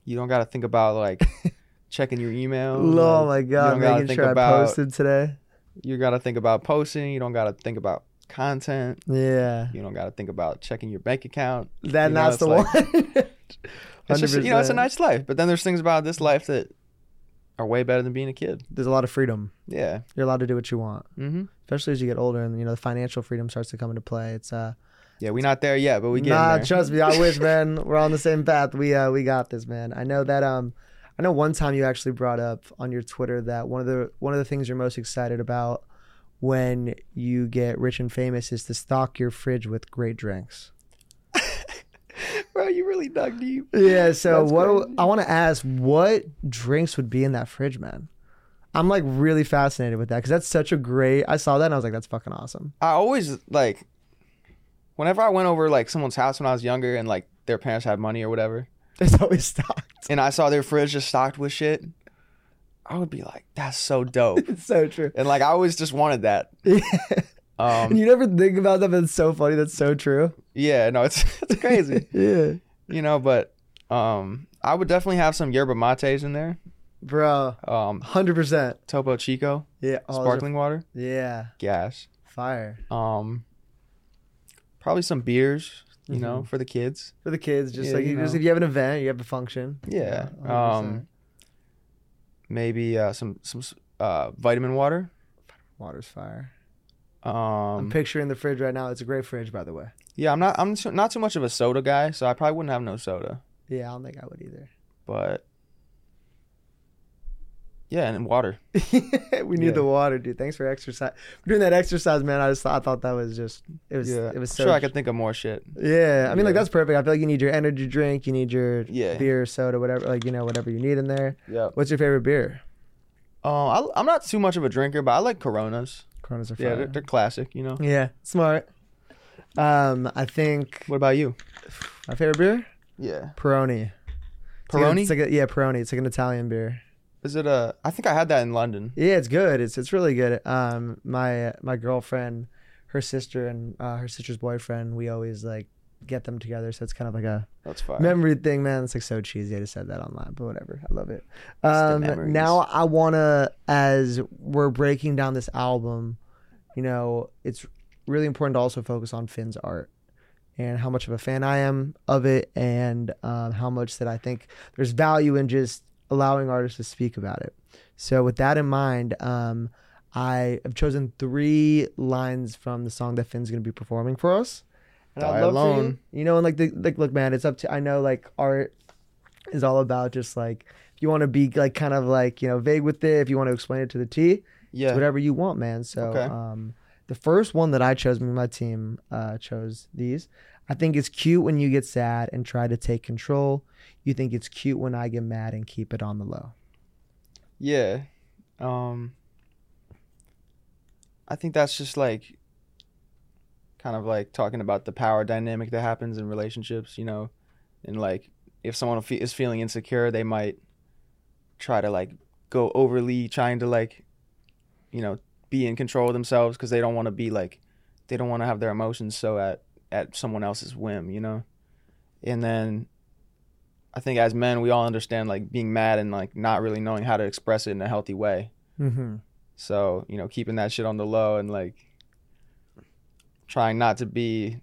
you don't got to think about like checking your email. oh like, my god, making sure I posted today. You gotta think about posting. You don't gotta think about content. Yeah, You don't gotta think about checking your bank account. that You know, that's the it's one. It's just you know it's a nice life, but then there's things about this life that are way better than being a kid. There's a lot of freedom. Yeah. You're allowed to do what you want, Mm-hmm. especially as you get older, and you know the financial freedom starts to come into play. It's uh, Yeah, we're not there yet, but we get nah, trust me, I wish, man. We're on the same path. We uh, we got this, man. I know that um, I know one time you actually brought up on your Twitter that one of the one of the things you're most excited about when you get rich and famous is to stock your fridge with great drinks. Bro, you really dug deep. Yeah, so That's what crazy. I want to ask, what drinks would be in that fridge, man? I'm like really fascinated with that because that's such a great. I saw that and I was like, that's fucking awesome. I always like whenever I went over like someone's house when I was younger and like their parents had money or whatever, It's always stocked. and I saw their fridge just stocked with shit, I would be like, that's so dope. It's so true. and like I always just wanted that. and Um you never think about that, but it's so funny. That's so true. yeah, no, it's it's crazy. yeah, you know, but um I would definitely have some yerba mates in there. bro, Um hundred percent. Topo Chico, Yeah, those are- sparkling water, Yeah, gas. fire Um probably some beers, you know, Mhm. for the kids. for the kids. Just Yeah, like you you just if you have an event, you have a function. Yeah. 100%. Um maybe uh some some uh vitamin water. water's fire. I'm Um picturing the fridge right now. It's a great fridge, by the way. yeah, I'm not I'm not too much of a soda guy, so I probably wouldn't have no soda. Yeah, I don't think I would either. But yeah, and water. we need Yeah. the water, dude. Thanks for exercise. Doing that exercise, man. I just thought, I thought that was just it was yeah. it was I'm so sure I could think of more shit. Yeah, I mean, like that's perfect. I feel like you need your energy drink, you need your Yeah. beer, soda, whatever, like you know, whatever you need in there. Yeah. What's your favorite beer? Um I I'm not too much of a drinker, but I like Coronas. Coronas are Yeah, they're, they're classic, you know. yeah, smart. Um, I think What about you? my favorite beer, Yeah. Peroni. It's like a- Peroni? It's like a, yeah, Peroni. It's like an Italian beer. Is it a I think I had that in London. Yeah, it's good. It's it's really good. Um, my my girlfriend, her sister, and uh, her sister's boyfriend, we always like get them together. So it's kind of like a That's fine. memory thing, man. It's like so cheesy. I just said that online, but whatever. I love it. Um, now I wanna, as we're breaking down this album, you know, it's really important to also focus on Finn's art and how much of a fan I am of it, and um, how much that I think there's value in just allowing artists to speak about it. So with that in mind, um, I have chosen three lines from the song that Finn's going to be performing for us. And Die I'd love for you- alone. you know, and like the like, look, man, it's up to. I know like art is all about just like if you want to be like kind of like you know vague with it, if you want to explain it to the T, yeah. whatever you want, man. So Okay. um, the first one that I chose, me and my team uh, chose these. I think it's cute when you get sad and try to take control. You think it's cute when I get mad and keep it on the low. Yeah. Um I think that's just like kind of like talking about the power dynamic that happens in relationships, you know. And like if someone is feeling insecure, they might try to like go overly trying to like you know, be in control of themselves cuz they don't want to be like they don't want to have their emotions so at at someone else's whim, you know. And then I think as men, we all understand like being mad and like not really knowing how to express it in a healthy way. Mm-hmm. So, you know, keeping that shit on the low and like trying not to be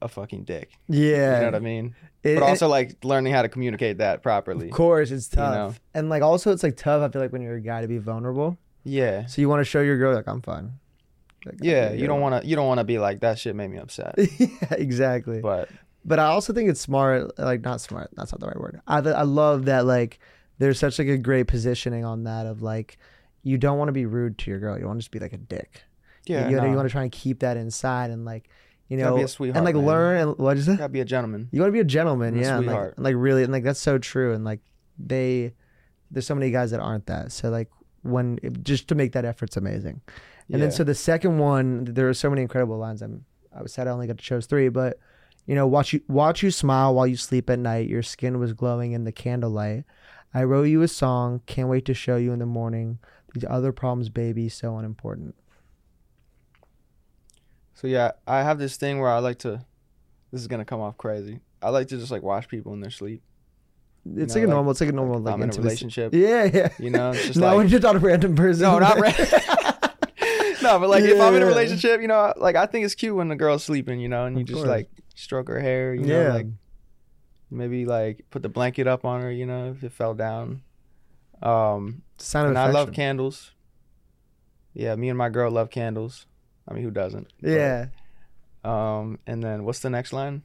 a fucking dick. Yeah. You know what I mean? It- But also like learning how to communicate that properly. Of course, it's You tough. know? And like also it's like tough, I feel like when you're a guy to be vulnerable. Yeah. So you want to show your girl like I'm fine. Like, Yeah, you don't want to you don't want to be like that shit made me upset. Yeah, exactly. But But I also think it's smart, like not smart, that's not the right word. I I love that like there's such like a great positioning on that of like you don't want to be rude to your girl. You want to just be like a dick. yeah, you, no, you want to try and keep that inside and like you know be a sweetheart, and like man. learn and what is it? gotta be a gentleman. You want to be a gentleman, a yeah, and like, and like really, and like that's so true. And like they, there's so many guys that aren't that. So like when just to make that effort's amazing. And then so the second one, there are so many incredible lines. I'm I was sad I only got to choose three, but you know, watch you watch you smile while you sleep at night. Your skin was glowing in the candlelight. I wrote you a song. Can't wait to show you in the morning. These other problems, baby, so unimportant. So yeah, I have this thing where I like to. This is gonna come off crazy. I like to just like watch people in their sleep. You It's know, like a like- normal. It's like a normal like a relationship. Yeah, yeah. You know, it's just no, like when you're not a random person. no, not re- no, but like if I'm in a relationship, you know, like I think it's cute when the girl's sleeping, you know, and you Of just course. like stroke her hair, you Yeah. know, like maybe like put the blanket up on her, you know, if it fell down. Um, Sign of and I love candles. Yeah, me and my girl love candles. I mean, who doesn't? But, Yeah, Um, and then what's the next line?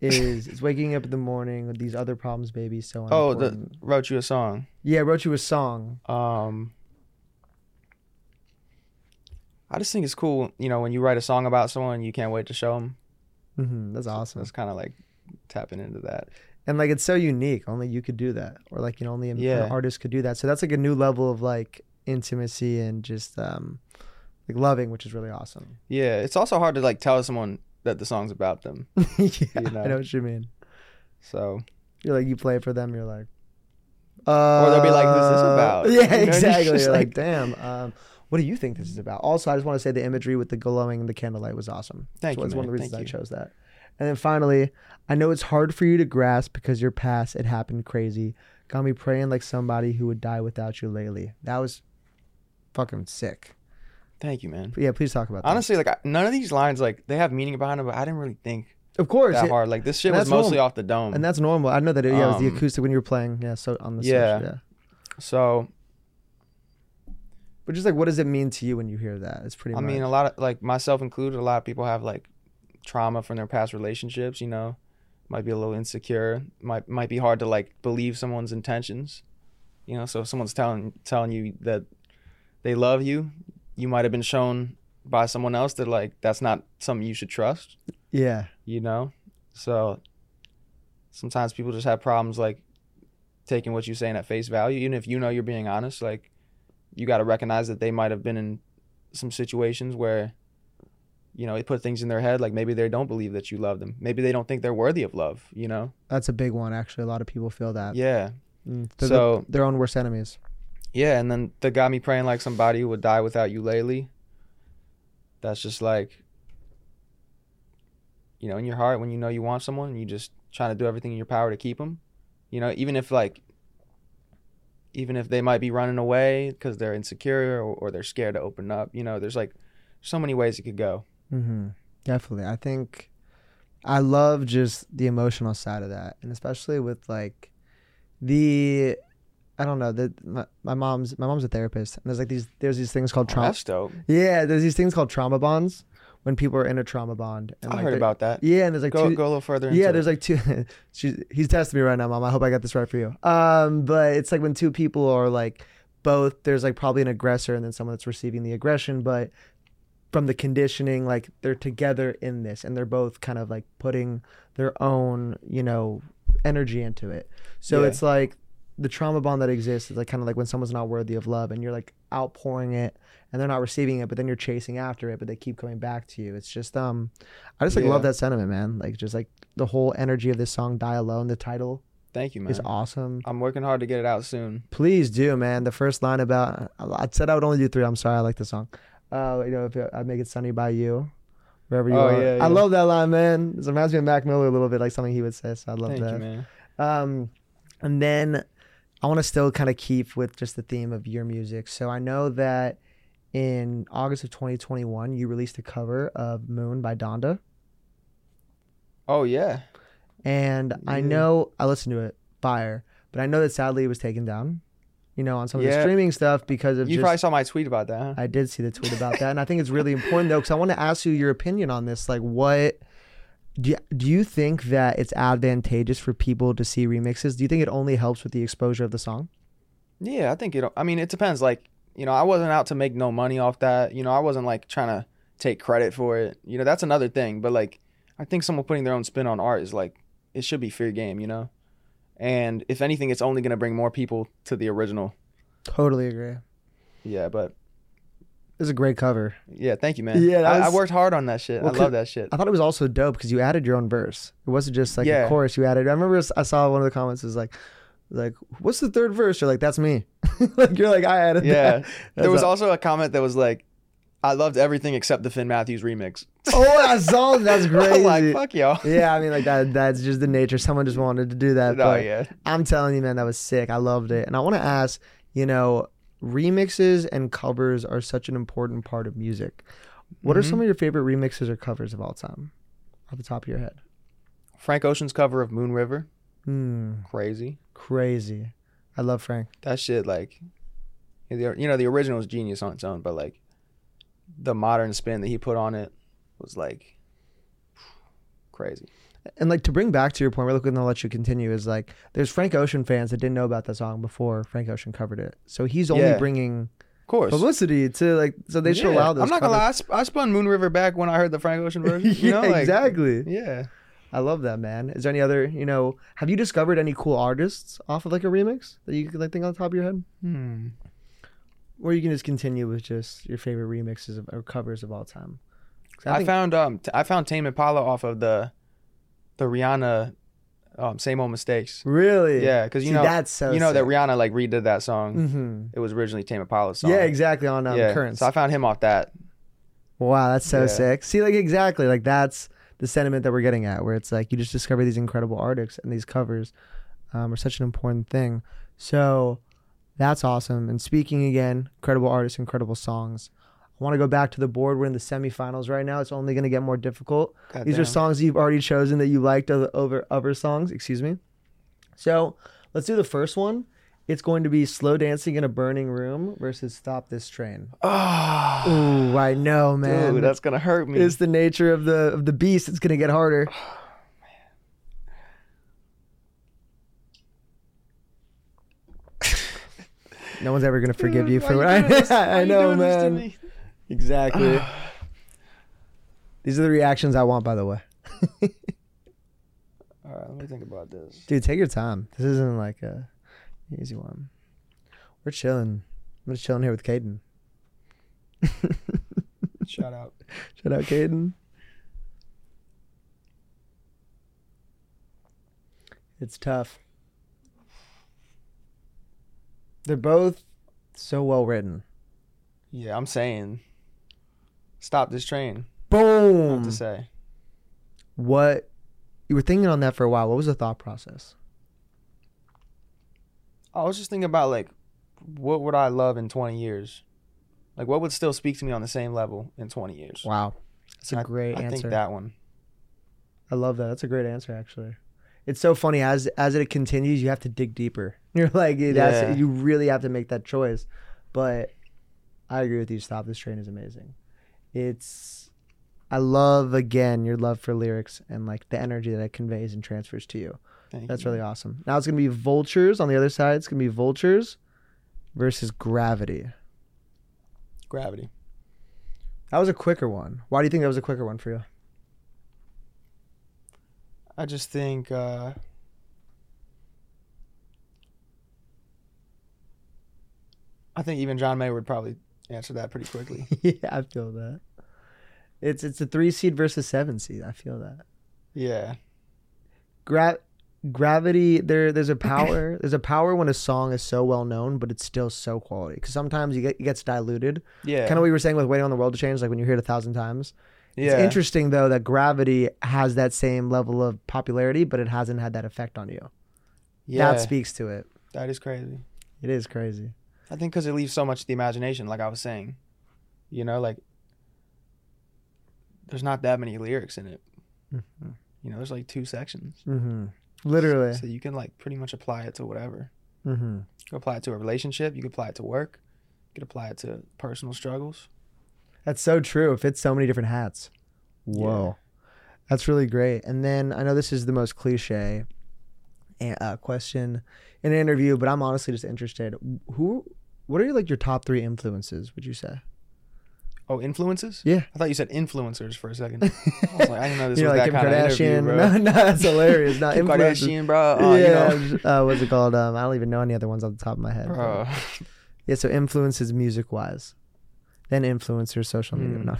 is is waking up in the morning with these other problems, baby. So Oh, the wrote you a song. yeah, wrote you a song. Um, I just think it's cool, you know, when you write a song about someone, you can't wait to show them. Hmm that's awesome. It's kind of like tapping into that. and like it's so unique only you could do that or like you know only an, Yeah. artist could do that so that's like a new level of like intimacy and just um like loving which is really awesome Yeah, it's also hard to like tell someone that the song's about them. yeah You know. i know what you mean So you're like you play for them you're like uh, Or they'll be like, "Who's this about?" yeah You know, exactly you're like, like- damn um what do you think this is about also i just want to say the imagery with the glowing and the candlelight was awesome thank so you, it's one of the reasons Thank i you. chose that and then finally i know it's hard for you to grasp because your past it happened crazy got me praying like somebody who would die without you lately that was fucking sick Thank you, man. But yeah please talk about that Honestly, like I- none of these lines like they have meaning behind them, but I didn't really think of course that yeah, hard. Like this shit was mostly normal. off the dome. and that's normal i know that it, yeah, it was the Um, acoustic when you were playing yeah so on the yeah. stage, yeah so but just like what does it mean to you when you hear that it's pretty I much mean, a lot of like myself included, a lot of people have like trauma from their past relationships. You know, might be a little insecure. Might might be hard to like believe someone's intentions. You know, so if someone's telling telling you that they love you, you might have been shown by someone else that like that's not something you should trust. yeah You know, so sometimes people just have problems like taking what you're saying at face value, even if you know you're being honest. Like you got to recognize that they might have been in some situations where you know it put things in their head like maybe they don't believe that you love them. Maybe they don't think they're worthy of love you know? That's a big one actually. A lot of people feel that. Yeah. Mm, they're So- the, their own worst enemies. Yeah and then that got me praying like somebody who would die without you lately. That's just like you know in your heart when you know you want someone you just trying to do everything in your power to keep them you know even if like even if they might be running away because they're insecure or, or they're scared to open up you know there's like so many ways it could go Mm-hmm. Definitely. I think I love just the emotional side of that. And especially with like the I don't know, that my, my mom's my mom's a therapist and there's like these there's these things called Oh, trauma that's dope Yeah, there's these things called trauma bonds when people are in a trauma bond. And i like heard about that Yeah, and there's like go, two go a little further into yeah, it. there's like two. she's he's testing me right now, mom. I hope I got this right for you. Um, but it's like when two people are like both. There's like probably an aggressor and then someone that's receiving the aggression, but from the conditioning, like they're together in this, and they're both kind of like putting their own, you know, energy into it. So Yeah. it's like the trauma bond that exists is like kind of like when someone's not worthy of love, and you're like outpouring it, and they're not receiving it, but then you're chasing after it, but they keep coming back to you. It's just um, I just like love that sentiment, man. Like just like the whole energy of this song "Die Alone." The title thank you man is awesome. i'm working hard to get it out soon Please do, man. The first line about I said I would only do three. I'm sorry, I like the song. Uh, you know, if I make it sunny by you, wherever you Oh, are. yeah, I love that line, man. It reminds me of Mac Miller a little bit, like something he would say. So I love thank that. you man Um, and then I want to still kind of keep with just the theme of your music. So I know that in August of 2021, you released a cover of Moon by Donda. oh yeah And I know I listened to it, fire, but I know that sadly it was taken down, you know, on some of the streaming stuff because of you just. probably saw my tweet about that huh? I did see the tweet about that, and I think it's really important though, because I want to ask you your opinion on this. Like, what do you, do you think that it's advantageous for people to see remixes? Do you think it only helps with the exposure of the song? Yeah, I think it. I mean, it depends. Like, you know, I wasn't out to make no money off that. You know, I wasn't like trying to take credit for it. You know, that's another thing. But like, I think someone putting their own spin on art is like, it should be fair game. You know, and if anything, it's only gonna bring more people to the original. Totally agree. Yeah, but It's a great cover. yeah, thank you, man. Yeah, I, I worked hard on that shit. Well, I love that shit. I thought it was also dope because you added your own verse. It wasn't just like a chorus you added. I remember I saw one of the comments is like, like, what's the third verse? You're like, that's me. like you're like, I added Yeah, that. there was also a comment that was like, I loved everything except the Finn Matthews remix. Oh, I saw that. That's crazy. like, fuck y'all. yeah, I mean, like that. That's just the nature. Someone just wanted to do that. Oh, no, yeah. I'm telling you, man, that was sick. I loved it. And I want to ask, you know, remixes and covers are such an important part of music. What are Mhm. some of your favorite remixes or covers of all time, off the top of your head? Frank Ocean's cover of Moon River, Hmm, crazy. crazy. I love Frank. That shit, like, you know, the original was genius on its own, but like, the modern spin that he put on it was like crazy. And like to bring back to your point, really quick, and I'll let you continue. Is like there's Frank Ocean fans that didn't know about that song before Frank Ocean covered it, so he's only Yeah. bringing Of course. publicity to like so they should Yeah. allow those. I'm not gonna lie. I, sp- I spun Moon River back when I heard the Frank Ocean version. You yeah, know, like, exactly. Yeah. I love that, man. Is there any other, you know, have you discovered any cool artists off of like a remix that you could like think on the top of your head? Hmm. Or you can just continue with just your favorite remixes of, or covers of all time. I, think- found um t- I found Tame Impala off of the the Rihanna um same old mistakes. really, Yeah, because you See, know that's so you know that sick. Rihanna like redid that song. Mm-hmm. It was originally Tame Impala's song. Yeah, exactly on um, yeah. Currents. So I found him off that. wow, that's so Yeah. sick. See, like exactly, like that's the sentiment that we're getting at, where it's like you just discover these incredible artists and these covers um, are such an important thing. So that's awesome. And speaking again, incredible artists, incredible songs. Want to go back to the board. We're in the semifinals right now. It's only going to get more difficult. These are Goddamn. songs you've already chosen that you liked over, over other songs. Excuse me. So let's do the first one. It's going to be "Slow Dancing in a Burning Room" versus "Stop This Train." Oh, Ooh, I know, man. dude, that's gonna hurt me. It's the nature of the of the beast. It's gonna get harder. no one's ever gonna forgive you for what I, doing this? Why I know, doing this to man. Exactly. These are the reactions I want, by the way. All right, let me think about this. Dude, take your time. This isn't like a easy one. We're chilling. I'm just chilling here with Caden. Shout out. Shout out, Caden. It's tough. They're both so well written. Yeah, I'm saying, stop this train. Boom. What to say? What you were thinking on that for a while. What was the thought process? I was just thinking about like, what would I love in 20 years? Like, what would still speak to me on the same level in 20 years? Wow. That's a I- great I answer. think that one. I love that. That's a great answer, actually. It's so funny as as it continues, you have to dig deeper. You're like, that's Yeah. you really have to make that choice. But I agree with you. Stop this train is amazing. It's I love again your love for lyrics and like the energy that it conveys and transfers to you. Thank That's you. really awesome. Now it's gonna be vultures on the other side. It's gonna be vultures versus gravity. gravity. That was a quicker one. Why do you think that was a quicker one for you? I just think uh, I think even John Mayer would probably answer that pretty quickly. yeah, I feel that. It's it's a three seed versus seven seed. I feel that. yeah. Gra- gravity there there's a power there's a power when a song is so well known but it's still so quality because sometimes you get it gets diluted Yeah. kind of what you were saying with waiting on the world to change like when you hear it a thousand times yeah. it's interesting though that gravity has that same level of popularity but it hasn't had that effect on you Yeah. that speaks to it that is crazy. it is crazy I think because it leaves so much to the imagination, like I was saying. You know, like there's not that many lyrics in it. mm-hmm. You know, there's like two sections. hmm literally So you can like pretty much apply it to whatever. hmm You can apply it to a relationship. You can apply it to work. You can apply it to personal struggles. That's so true. It fits so many different hats. Whoa. That's really great. And then I know this is the most cliche uh, question in an interview, but I'm honestly just interested. Who, what are like your top three influences? Would you say? Oh, influences? Yeah. I thought you said influencers for a second. I was like, I didn't know this you know, like that Kim kind of Kardashian. interview, bro. no, no, that's hilarious. Not Kim. Kardashian, bro. Oh, yeah. you know, uh, what's it called? Um, I don't even know any other ones off the top of my head. but- bro. Yeah. So influences music wise, then influencers social media. Hmm. No,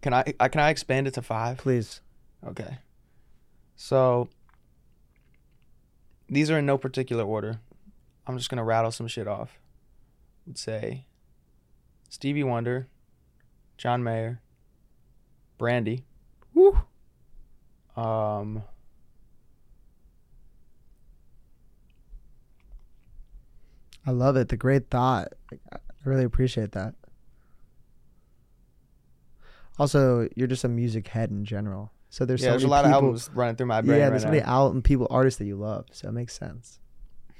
Can I, I can I expand it to five? please. Okay. So these are in no particular order. I'm just gonna rattle some shit off. Would say Stevie Wonder, John Mayer, Brandy. Woo. Um, I love it. The great thought. I really appreciate that. Also, you're just a music head in general. So there's yeah, so there's a lot people, of albums running through my brain Yeah, right there's so now. many out and people artists that you love. So it makes sense.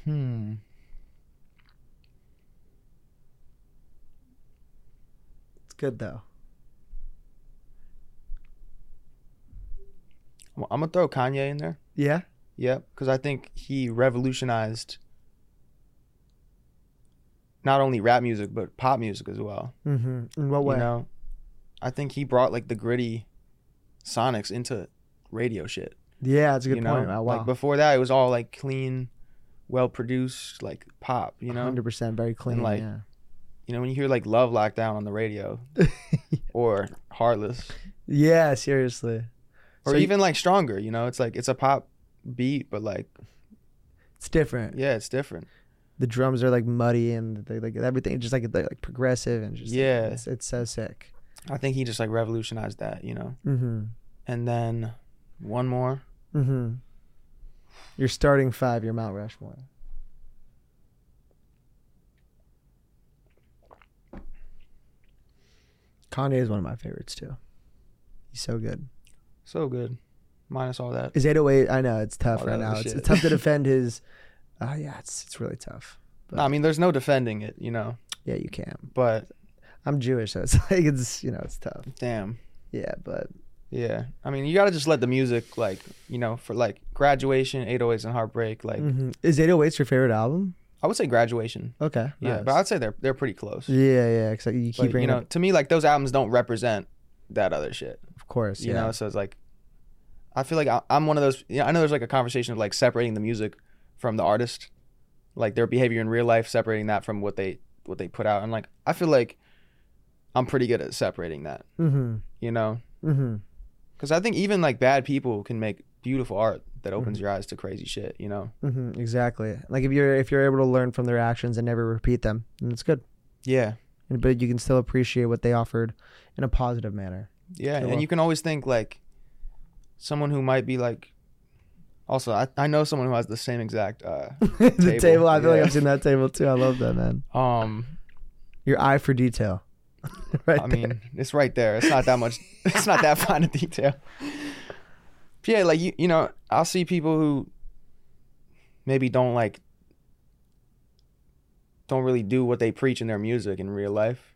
Hmm. It's good though. I'm I'm gonna throw Kanye in there. Yeah. Yep, because I think he revolutionized not only rap music but pop music as well. Mm-hmm. In what way? You know, I think he brought like the gritty sonics into radio shit. yeah, that's a good you know, point. Oh, wow. like before that, it was all like clean, well produced, like pop. You know, hundred percent, very clean. like, yeah. you know when you hear like Love Lockdown on the radio or Heartless yeah, seriously. or So you- even like Stronger. You know, it's like it's a pop beat, but like It's different. yeah, it's different. The drums are like muddy and they, like everything just like like progressive and just Yeah. it's, it's so sick. I think he just like revolutionized that. You know, Mm-hmm. and then one more. Mm-hmm. You're starting five. You're Mount Rushmore. Kanye is one of my favorites too. He's so good. So good, minus all that. Is 808? I know it's tough All right now. It's, it's tough to defend his. Uh, yeah, it's it's really tough. No, I mean, there's no defending it. You know, Yeah, you can. but I'm Jewish, so it's like it's you know it's tough. damn. Yeah, but Yeah, I mean, you gotta just let the music, like, you know, for like graduation, 808s, and heartbreak. Like, Mhm. is 808s your favorite album? I would say graduation. Okay. Yeah, nice. but I'd say they're they're pretty close. yeah, yeah. Because you keep But, you know, up, to me, like those albums don't represent that other shit. of course. You yeah. know, so it's like, I feel like I, I'm one of those. Yeah, I know there's like a conversation of like separating the music from the artist, like their behavior in real life, separating that from what they what they put out. And like, I feel like I'm pretty good at separating that. Mm-hmm. You know, Mm-hmm. because I think even like bad people can make beautiful art that opens Mm-hmm. your eyes to crazy shit. You know. Mm-hmm. Exactly. Like if you're if you're able to learn from their actions and never repeat them, then it's good. Yeah. But you can still appreciate what they offered in a positive manner. Yeah, and you can always think like someone who might be like. Also, I, I know someone who has the same exact. Uh, the table. Table, I feel like. I've seen that table too. I love that man. um, Your eye for detail. right. I there. mean, it's right there. It's not that much. It's not that fine a detail. But yeah, like you, you know, I'll see people who maybe don't like, don't really do what they preach in their music in real life,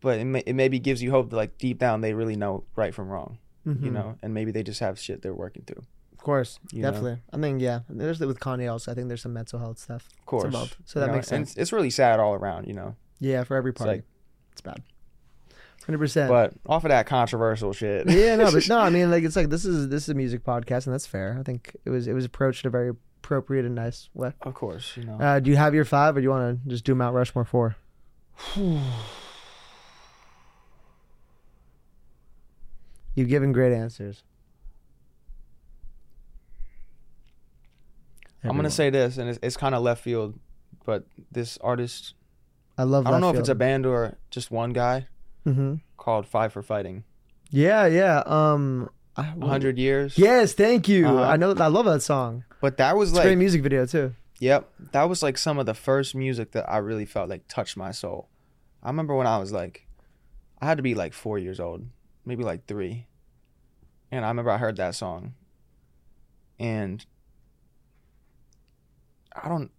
but it may, it maybe gives you hope that like deep down they really know right from wrong, you Mhm. know, and maybe they just have shit they're working through. of course, you know. definitely. I mean, yeah. There's with Kanye also. I think there's some mental health stuff. Of course, involved. So you that know, makes sense. it's, it's really sad all around, you know. Yeah, for every party, like- it's bad. Hundred percent. But off of that controversial shit, yeah, no, but no, I mean, like it's like this is this is a music podcast, and that's fair. I think it was it was approached in a very appropriate and nice way. of course, you know. Uh, do you have your five, or do you want to just do Mount Rushmore four? You've given great answers. I'm gonna say this, and it's, it's kind of left field, but this artist, I love. I don't know if it's a band or just one guy Mm-hmm. called Five for Fighting. Yeah, yeah. Um, hundred years. Yes, thank you. Uh-huh. I know. I love that song. But that was It's a great music video too. yep, that was like some of the first music that I really felt like touched my soul. I remember when I was like, I had to be like four years old, maybe like three, and I remember I heard that song, and I don't.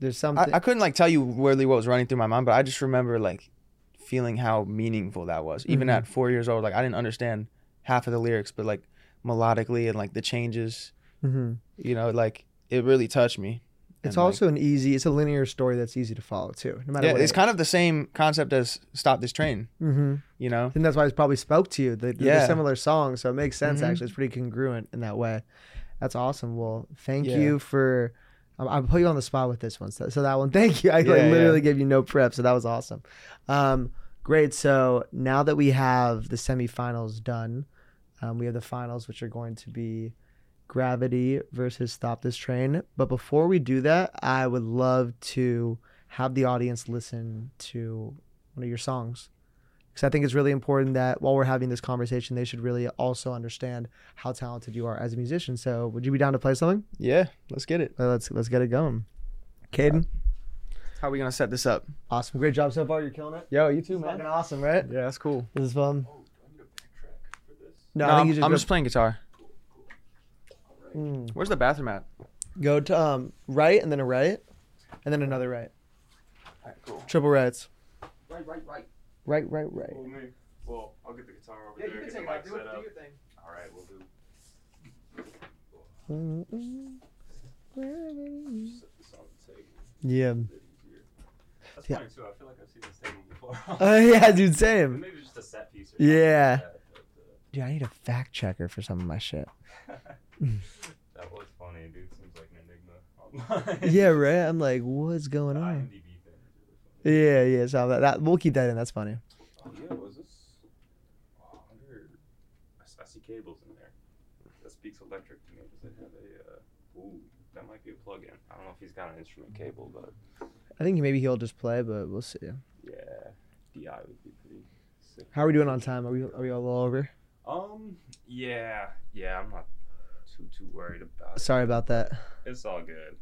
There's I, something. I couldn't like tell you really what was running through my mind, but I just remember like feeling how meaningful that was. Even Mhm. at four years old, like I didn't understand half of the lyrics, but like melodically and like the changes, Mhm. you know, like it really touched me. It's And, like, also an easy. It's a linear story that's easy to follow too. No matter yeah, what. it's kind of the same concept as "Stop This Train." Mm-hmm. You know, and that's why it's probably spoke to you. The, the, Yeah. similar songs, so it makes sense. Mhm. Actually, it's pretty congruent in that way. That's awesome. Well, thank Yeah. you for. I I put you on the spot with this one, so, so that one. Thank you. I like, Yeah, yeah. literally gave you no prep, so that was awesome. Um, great. So now that we have the semifinals done, um, we have the finals, which are going to be Gravity versus Stop This Train. But before we do that, I would love to have the audience listen to one of your songs. Because I think it's really important that while we're having this conversation, they should really also understand how talented you are as a musician. So, would you be down to play something? Yeah, let's get it. Let's let's get it going. Caden, How are we gonna set this up? awesome, great job so far. You're killing it. Yo, you too, Fucking man. awesome, right? Yeah, that's cool. This is fun. Oh, do I need a backtrack for this? No, No, I think I'm, just, I'm just playing guitar. Alright. Mm. Where's the bathroom at? go to um right and then a right, and then another right. Alright, cool. Triple rights. Right, right, right. Right, right, right. Well, me. Well, I'll get the guitar over yeah, there. get the mic set up. thing. Alright, we'll do. Mm-mm. Set this on the. Yeah. A bit easier. That's Yeah. funny too. I feel like I've seen this table before. Oh yeah, dude, same. Maybe just a set piece. Or Yeah. like that, Dude, I need a fact checker for some of my shit. uh, that was funny, dude. Seems like an enigma online. Yeah, right. I'm like, what's going on? IMDb thing is really funny. Yeah, yeah. So that, that we'll keep that in. That's funny. Oh yeah, was this? Oh, I wonder. I, s- I see cables in there. That speaks electric to me. Does it have a? Uh, ooh, that might be a plug-in. I don't know if he's got an instrument cable, but I think maybe he'll just play, but we'll see. yeah, DI would be pretty sick. How are we doing on time? Are we are we all over? Um, yeah, yeah. I'm not too too worried about it. Sorry about that. It's all good.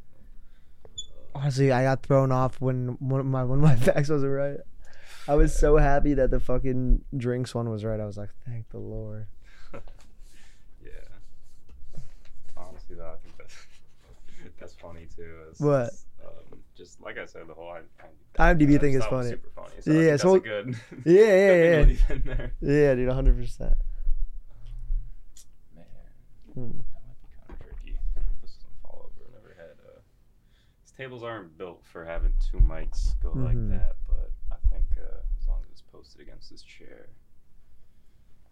Honestly, I got thrown off when one of my one of my facts wasn't right. I was so happy that the fucking drinks one was right. I was like, thank the Lord. Yeah. Honestly, though, I think that's that's funny too. It's, What? Um, just like I said, the whole I, IMDb I thing is just thought it was funny. Super funny. So Yeah, that's so- good. Yeah, yeah, yeah. leave in there. Yeah, dude, hundred percent. Man, Hmm. that might be kind of tricky. This doesn't fall over. I never had. Uh, these tables aren't built for having two mics go Mhm. like that, but I think uh, as long as it's posted against this chair.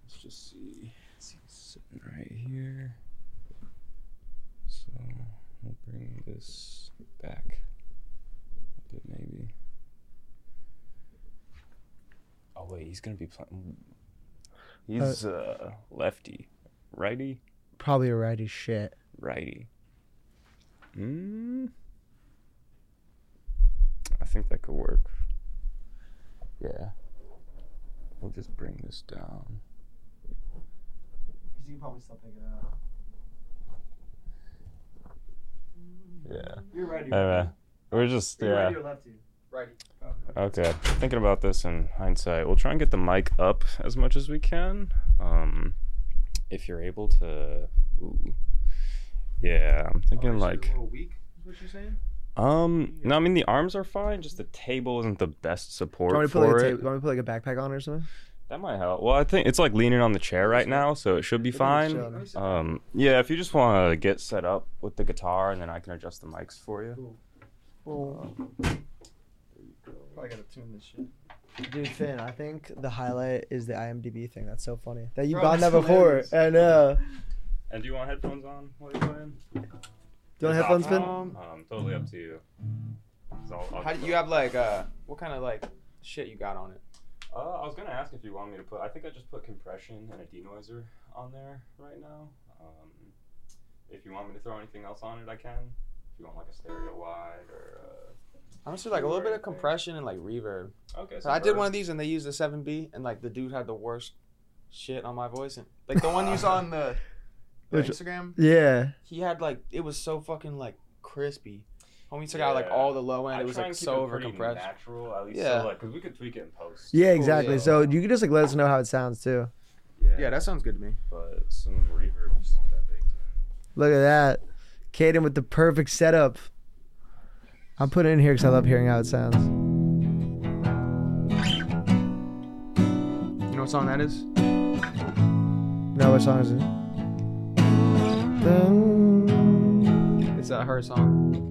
Let's just see. Sitting right here. So we'll bring this back a bit, maybe. Oh wait, he's gonna be playing. He's uh, lefty, righty, Probably a righty shit. righty. Mm. I think that could work. Yeah. We'll just bring this down. Because You can probably still pick it up. Yeah. You're righty. Anyway, we're just yeah. or lefty? Righty. Okay, thinking about this in hindsight, we'll try and get the mic up as much as we can. Um, if you're able to, ooh. yeah, I'm thinking like, weak. Is what you're saying? Um, no, I mean the arms are fine, just the table isn't the best Do support you want me to put for like a, it. ta- you want me to put like a backpack on or something? That might help. Well, I think it's like leaning on the chair right now, so it should be fine. Um, yeah, if you just want to get set up with the guitar, and then I can adjust the mics for you. Probably gotta tune this shit. Dude, Finn, I think the highlight is the IMDb thing. That's so funny that you've Bro, gotten that before. hilarious. I know. And do you want headphones on while you're playing? Do you want headphones, Finn? Um, Um, totally up to you. 'Cause I'll- I'll how do you have like uh, what kind of like shit you got on it? Uh, I was gonna ask if you want me to put. I think I just put compression and a denoiser on there right now. Um, if you want me to throw anything else on it, I can. If you want like a stereo wide or. Honestly, like a little bit of compression and like reverb. Uh... Okay. So I did one of these and they used a 7B and like the dude had the worst shit on my voice and like the one you saw on the, the Which- Instagram. Yeah. He had like it was so fucking like crispy. Homie took out like all the low end. I It was like so it over compressed. Natural, at least. Yeah. So, like, cause we could tweak it in post. Yeah, exactly. yeah. So you can just like let us know how it sounds too. Yeah. Yeah, that sounds good to me. But some reverb is not that big. To Look at that. Caden with the perfect setup. I'm putting it in here because I love hearing how it sounds. You know what song that is? No, what song is it? Dun. It's uh, her song.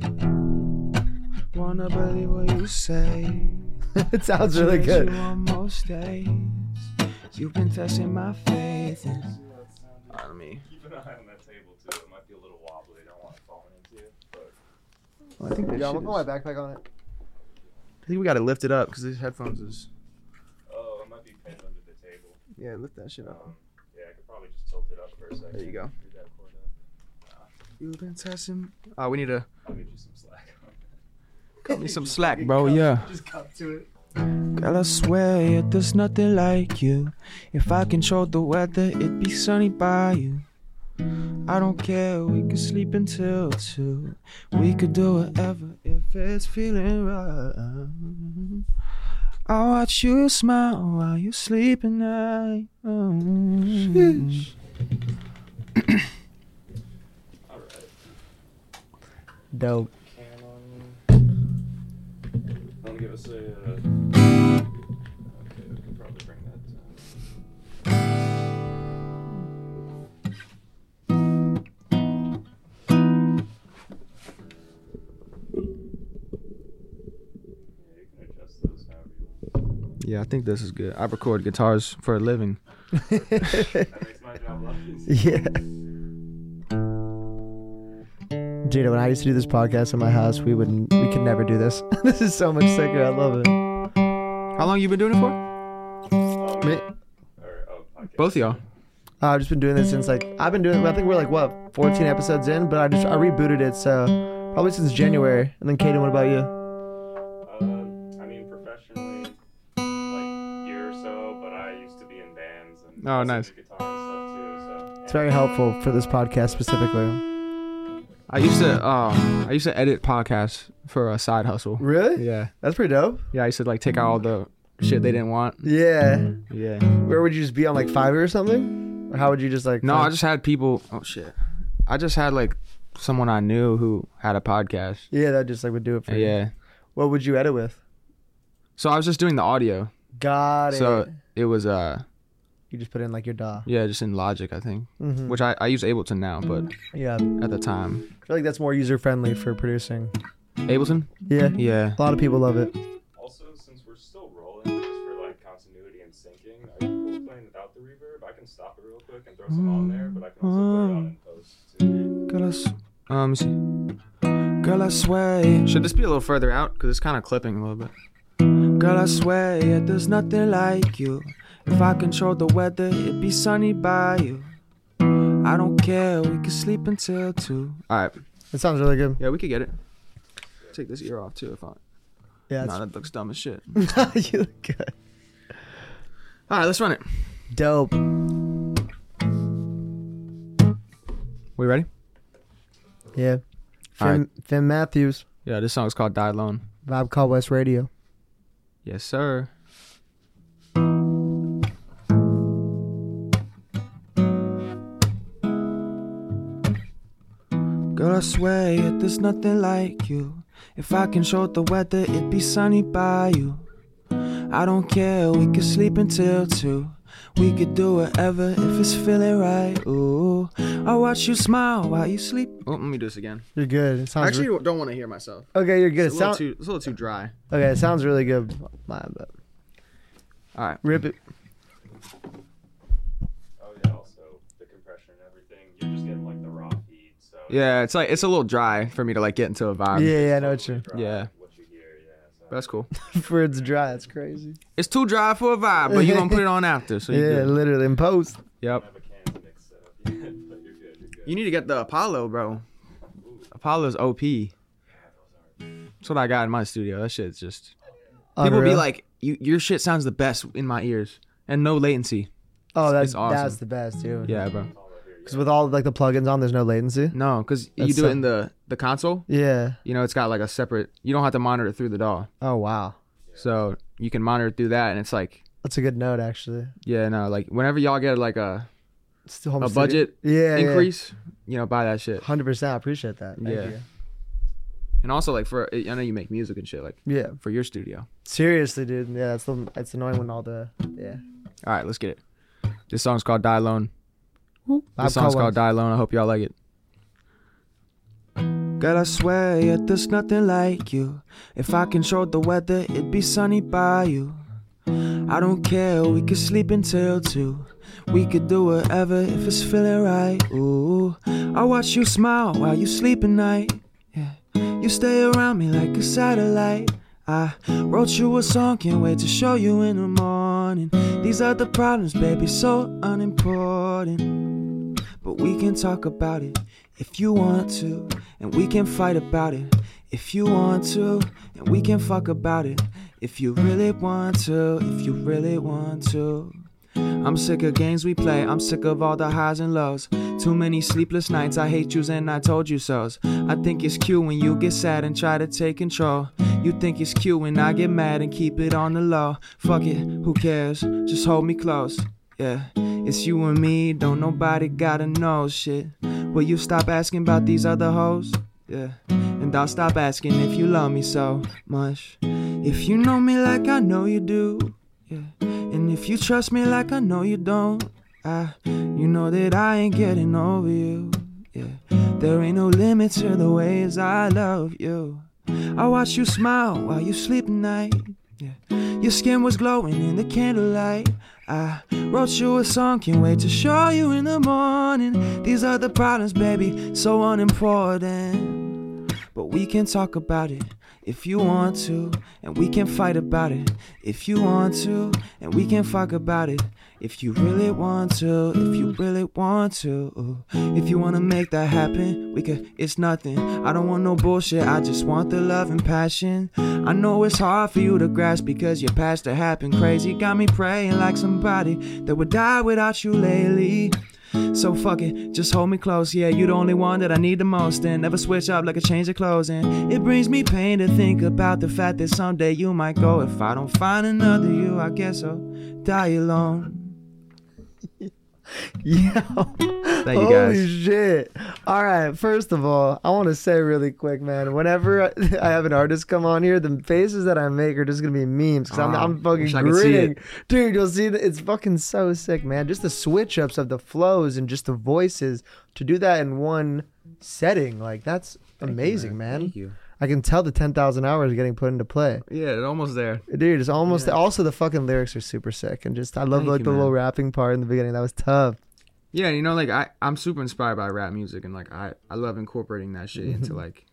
Wanna believe what you say. it sounds really good. You on most days. You've been testing my faith. And... Alright, let me. Keep an eye on that table too. It might be a little wobbly. I don't want it falling into you. But I think this Yeah, I'm gonna put my backpack on it. I think we gotta lift it up because these headphones is. oh, it might be pinned under the table. Yeah, lift that shit up. Um, yeah, I could probably just tilt it up for a second. There you go. Do that. You've been testing. Oh, we need to I'll get you some slack. cut me some slack, bro. Yeah. Just cut to it. Girl, I swear there's nothing like you. If I controlled the weather, it'd be sunny by you. I don't care, we could sleep until two. We could do whatever if it's feeling right. I watch you smile while you sleep at night. Mm. All right. Dope. Canon. Want give us a. Uh... Okay, we can probably bring that down. Yeah, you can adjust those however you want. Yeah, I think this is good. I record guitars for a living. That makes my job a lot easier. Yeah. Dude, when I used to do this podcast in my house, we wouldn't, we could never do this. this is so much sicker. I love it. How long you been doing it for? Um, Me- or, oh, podcast. Both of y'all. Uh, I've just been doing this since like I've been doing. I think we're like what 14 episodes in, but I just I rebooted it so probably since January. And then Kaden, what about you? Uh, I mean, professionally, like year or so, but I used to be in bands and Oh, also nice. do guitar and stuff too. So It's very helpful for this podcast specifically. I used to um I used to edit podcasts for a side hustle. Really? Yeah. That's pretty dope. Yeah, I used to like take out all the shit they didn't want. Yeah. Yeah. Where would you just be on like Fiverr or something? Or how would you just like? No, I just had people oh shit. I just had like someone I knew who had a podcast. Yeah, that just like would do it for you. Yeah. What would you edit with? So I was just doing the audio. Got it. So it was uh you just put in like your DAW. yeah, just in Logic I think. hmm Which I, I use Ableton now, but Yeah, at the time. I feel like that's more user friendly for producing. Ableton? Yeah, Yeah. a lot of people love it. also, since we're still rolling, just for like continuity and syncing, are you cool playing without the reverb? I can stop it real quick and throw some on there, but I can also put it on in post too. Girl, I s- um, let me see. Girl, I swear, Should this be a little further out? Because it's kind of clipping a little bit. girl, I swear, yeah, there's nothing like you. If I controlled the weather, it'd be sunny by you. I don't care, we could sleep until two. All right. It sounds really good. Yeah, we could get it. Take this ear off too if I. Yeah, Nah, that looks dumb as shit. you look good. All right, let's run it. Dope. We ready? Yeah. All Finn, right. Finn Matthews, Yeah, this song's called Die Alone. Vibe Call West Radio. Yes, sir. I swear, yeah, there's nothing like you. If I controlled the weather, it'd be sunny by you. I don't care, we could sleep until two. We could do whatever if it's feeling right. Ooh, I watch you smile while you sleep. Oh, let me do this again. You're good. It I actually re- don't want to hear myself. okay. You're good. It's It a little sound- too. It's a little too dry. okay, it sounds really good. Mine, but All right. rip it. Yeah, it's like it's a little dry for me to like get into a vibe. Yeah, yeah, I know what totally you. dry, Yeah. What you hear, yeah. So. That's cool. For it's dry. It's crazy. It's too dry for a vibe, but you're gonna put it on after. So yeah, good. literally in post. Yep. don't have a cans mix set up yet, but you're good. You're good. You need to get the Apollo, bro. Apollo's OP. Yeah, those are. That's what I got in my studio. That shit's just. Oh, People be like, you, "Your shit sounds the best in my ears, and no latency." "Oh, that's it's awesome. that's the best, dude." Yeah, bro. All over here, Because with all like the plugins on, there's no latency. No, because you do it in the the console. Yeah. You know, it's got like a separate. You don't have to monitor it through the DAW, Oh wow, so you can monitor it through that, and it's like, that's a good note actually. yeah, no, like whenever y'all get like a Still home a studio. budget Yeah, increase, you know, buy that shit. Hundred percent. I appreciate that. Thank Yeah. you. And also like for I know you make music and shit like Yeah. for your studio. Seriously, dude. Yeah, that's the. It's annoying when all the. Yeah. All right, let's get it. This song's called Die Alone. Vibe This song's Call called West. Die Alone. I hope y'all like it. Girl, I swear, yeah, there's nothing like you. If I controlled the weather, it'd be sunny by you. I don't care, we could sleep until two. We could do whatever if it's feeling right. Ooh, I watch you smile while you sleep at night. Yeah, you stay around me like a satellite. I wrote you a song, can't wait to show you in the morning. These are the problems, baby, so unimportant. But we can talk about it if you want to, and we can fight about it if you want to, and we can fuck about it if you really want to, if you really want to. I'm sick of games we play, I'm sick of all the highs and lows. Too many sleepless nights, I hate yous and I told you so's. I think it's cute when you get sad and try to take control. You think it's cute when I get mad and keep it on the low. Fuck it, who cares? Just hold me close. Yeah, it's you and me, don't nobody gotta know shit. Will you stop asking about these other hoes? Yeah, and I'll stop asking if you love me so much. If you know me like I know you do, yeah, and if you trust me like I know you don't, I, you know that I ain't getting over you. Yeah, there ain't no limit to the ways I love you. I watch you smile while you sleep at night. Yeah. Your skin was glowing in the candlelight. I wrote you a song, can't wait to show you in the morning. These are the problems, baby, so unimportant. But we can talk about it if you want to, and we can fight about it if you want to, and we can fuck about it if you really want to, if you really want to. If you wanna make that happen, we could, it's nothing. I don't want no bullshit, I just want the love and passion. I know it's hard for you to grasp because your past that happened crazy. Got me praying like somebody that would die without you lately. So fuck it, just hold me close. Yeah, you're the only one that I need the most. And never switch up like a change of clothes. And it brings me pain to think about the fact that someday you might go. If I don't find another you, I guess I'll die alone. Yo. Thank you, Holy shit. All right. First of all, I want to say really quick, man. Whenever I have an artist come on here, the faces that I make are just going to be memes because I'm, Oh, I'm fucking wish I could see grinning. it. Dude, you'll see that it's fucking so sick, man. Just the switch ups of the flows and just the voices to do that in one setting. Like, that's amazing, man. Thank you. I can tell the 10,000 hours getting put into play. Yeah, it's almost there. Dude, it's almost Yeah. also the fucking lyrics are super sick and just I love Thank like you, the little rapping part in the beginning. That was tough. Yeah, you know, like I, I'm super inspired by rap music, and like I, I love incorporating that shit into like,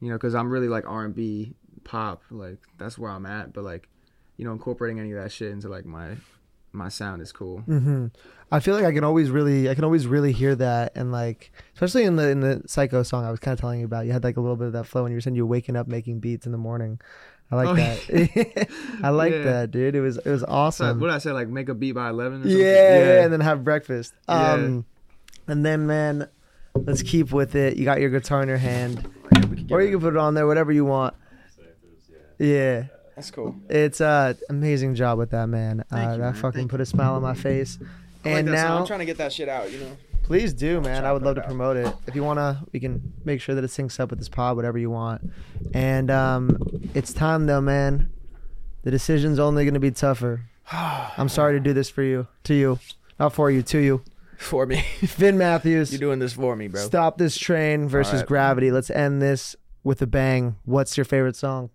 you know, because I'm really like R and B, pop, like that's where I'm at. But like, you know, incorporating any of that shit into like my, my sound is cool. hmm I feel like I can always really, I can always really hear that, and like, especially in the in the Psycho song, I was kind of telling you about. You had like a little bit of that flow, and you were saying you were waking up making beats in the morning. I like Oh, that. I like Yeah. that, dude. It was it was So awesome. what did I say? Like make a beat by eleven. Or yeah, something? yeah, and then have breakfast. Yeah. Um, and then man, let's keep with it. You got your guitar in your hand, Yeah, we could get or you can put it on there, whatever you want. Yeah. That's cool. It's uh amazing job with that man. Thank uh, you, that man. fucking Thank put a smile on my face. I like And song. now, I'm trying to get that shit out. You know. please do, man. I would love to promote it. If you wanna, we can make sure that it syncs up with this pod, whatever you want. And um, it's time though, man. The decision's only gonna be tougher. I'm sorry to do this for you, to you, not for you, to you. For me, Finn Matthews, you're doing this for me, bro. stop this train versus Alright. gravity. Let's end this with a bang. What's your favorite song?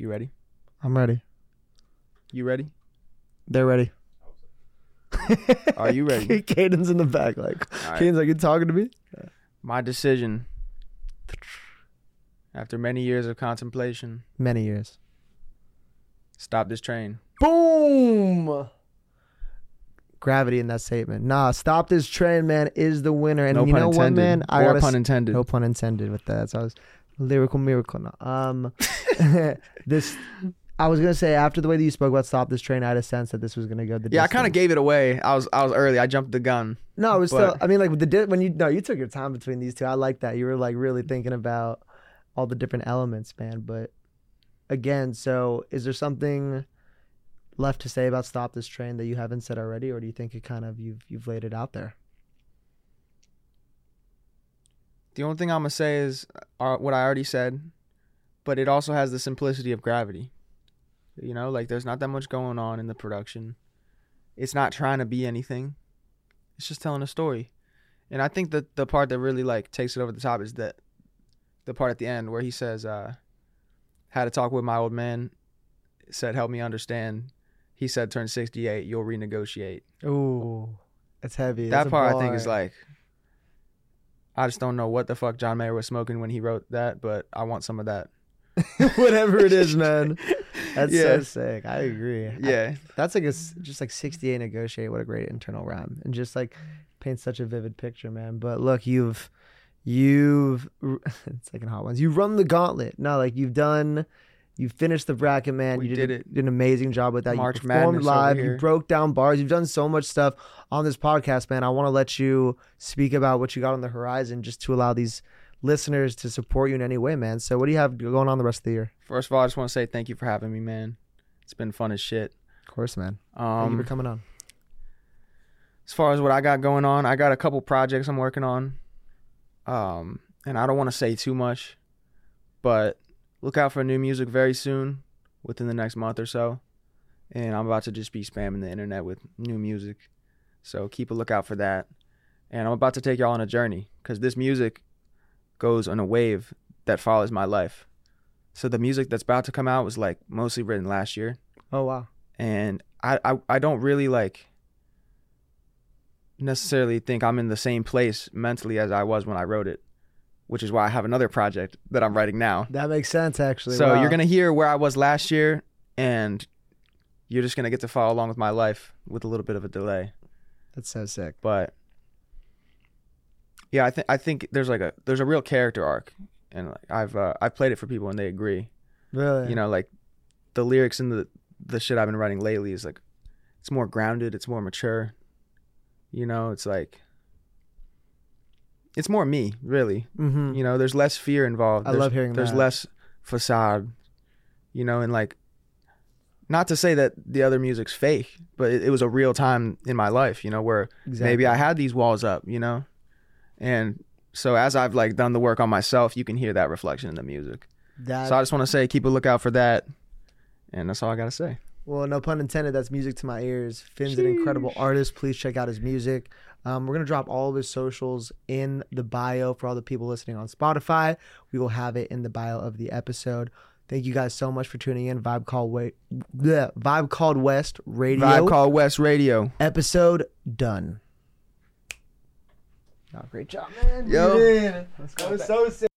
You ready? I'm ready. You ready? They're ready. Are you ready? Caden's in the back, like All right. Caden's like, you talking to me? My decision. After many years of contemplation, Many years. stop this train. Boom. Gravity in that statement. Nah, stop this train, man, is the winner. And no you pun know what, intended. man? I or gotta pun s- intended. no pun intended with that. So I was lyrical miracle. No. Um, this. I was gonna say after the way that you spoke about stop this train, I had a sense that this was gonna go the. Yeah, I kind of gave it away. I was I was early. I jumped the gun. No, it was still. I mean, like with the di- when you no, you took your time between these two. I like that. You were like really thinking about all the different elements, man. But again, so is there something left to say about stop this train that you haven't said already, or do you think it kind of you've you've laid it out there? The only thing I'm gonna say is uh, what I already said, but it also has the simplicity of gravity. You know, like there's not that much going on in the production. It's not trying to be anything. It's just telling a story. And I think that the part that really like takes it over the top is that the part at the end where he says, uh, had a talk with my old man, said, help me understand. He said, turn 68, you'll renegotiate. Ooh, That's heavy. that That's part I think is like I just don't know what the fuck John Mayer was smoking when he wrote that, but I want some of that. whatever it is, man. That's Yeah. so sick. I agree. I- Yeah. that's like a just like 68 negotiate. What a great internal rhyme, and just like paints such a vivid picture, man. But look, you've you've it's like in hot ones. You run the gauntlet. No, like you've done. You finished the bracket, man. We you did a- it. Did an amazing job with that. March you performed Madness live. You broke down bars. You've done so much stuff on this podcast, man. I want to let you speak about what you got on the horizon, just to allow these listeners to support you in any way, man. So, what do you have going on the rest of the year? First of all, I just want to say thank you for having me, man. It's been fun as shit. Of course, man. Thank you for Um, coming on. as far as what I got going on, I got a couple projects I'm working on. Um, and I don't want to say too much, but look out for new music very soon, within the next month or so. And I'm about to just be spamming the internet with new music. So keep a lookout for that. And I'm about to take y'all on a journey because this music goes on a wave that follows my life. So the music that's about to come out was like mostly written last year Oh wow. and I, I I don't really like necessarily think I'm in the same place mentally as I was when I wrote it, which is why I have another project that I'm writing now. That makes sense, actually. so Wow. you're gonna hear where I was last year, and you're just gonna get to follow along with my life with a little bit of a delay. That's so sick. But yeah, I think I think there's like a there's a real character arc, and like I've uh, I've played it for people and they agree Really. you know like the lyrics and the the shit i've been writing lately is like it's more grounded it's more mature you know it's like it's more me really Mm-hmm. you know there's less fear involved I There's- love hearing there's that. less facade you know and like not to say that the other music's fake but it, it was a real time in my life you know where Exactly. maybe i had these walls up you know and so as i've like done the work on myself you can hear that reflection in the music that. so I just want to say, keep a lookout for that, and that's all I gotta say. Well, no pun intended. That's music to my ears. Finn's an incredible artist. Please check out his music. Um, we're gonna drop all of his socials in the bio for all the people listening on Spotify. We will have it in the bio of the episode. Thank you guys so much for tuning in. Vibe called Wait, bleh, Vibe called West Radio Vibe called West Radio. episode done. Oh, great job, man. Yo. You did. That was so sick.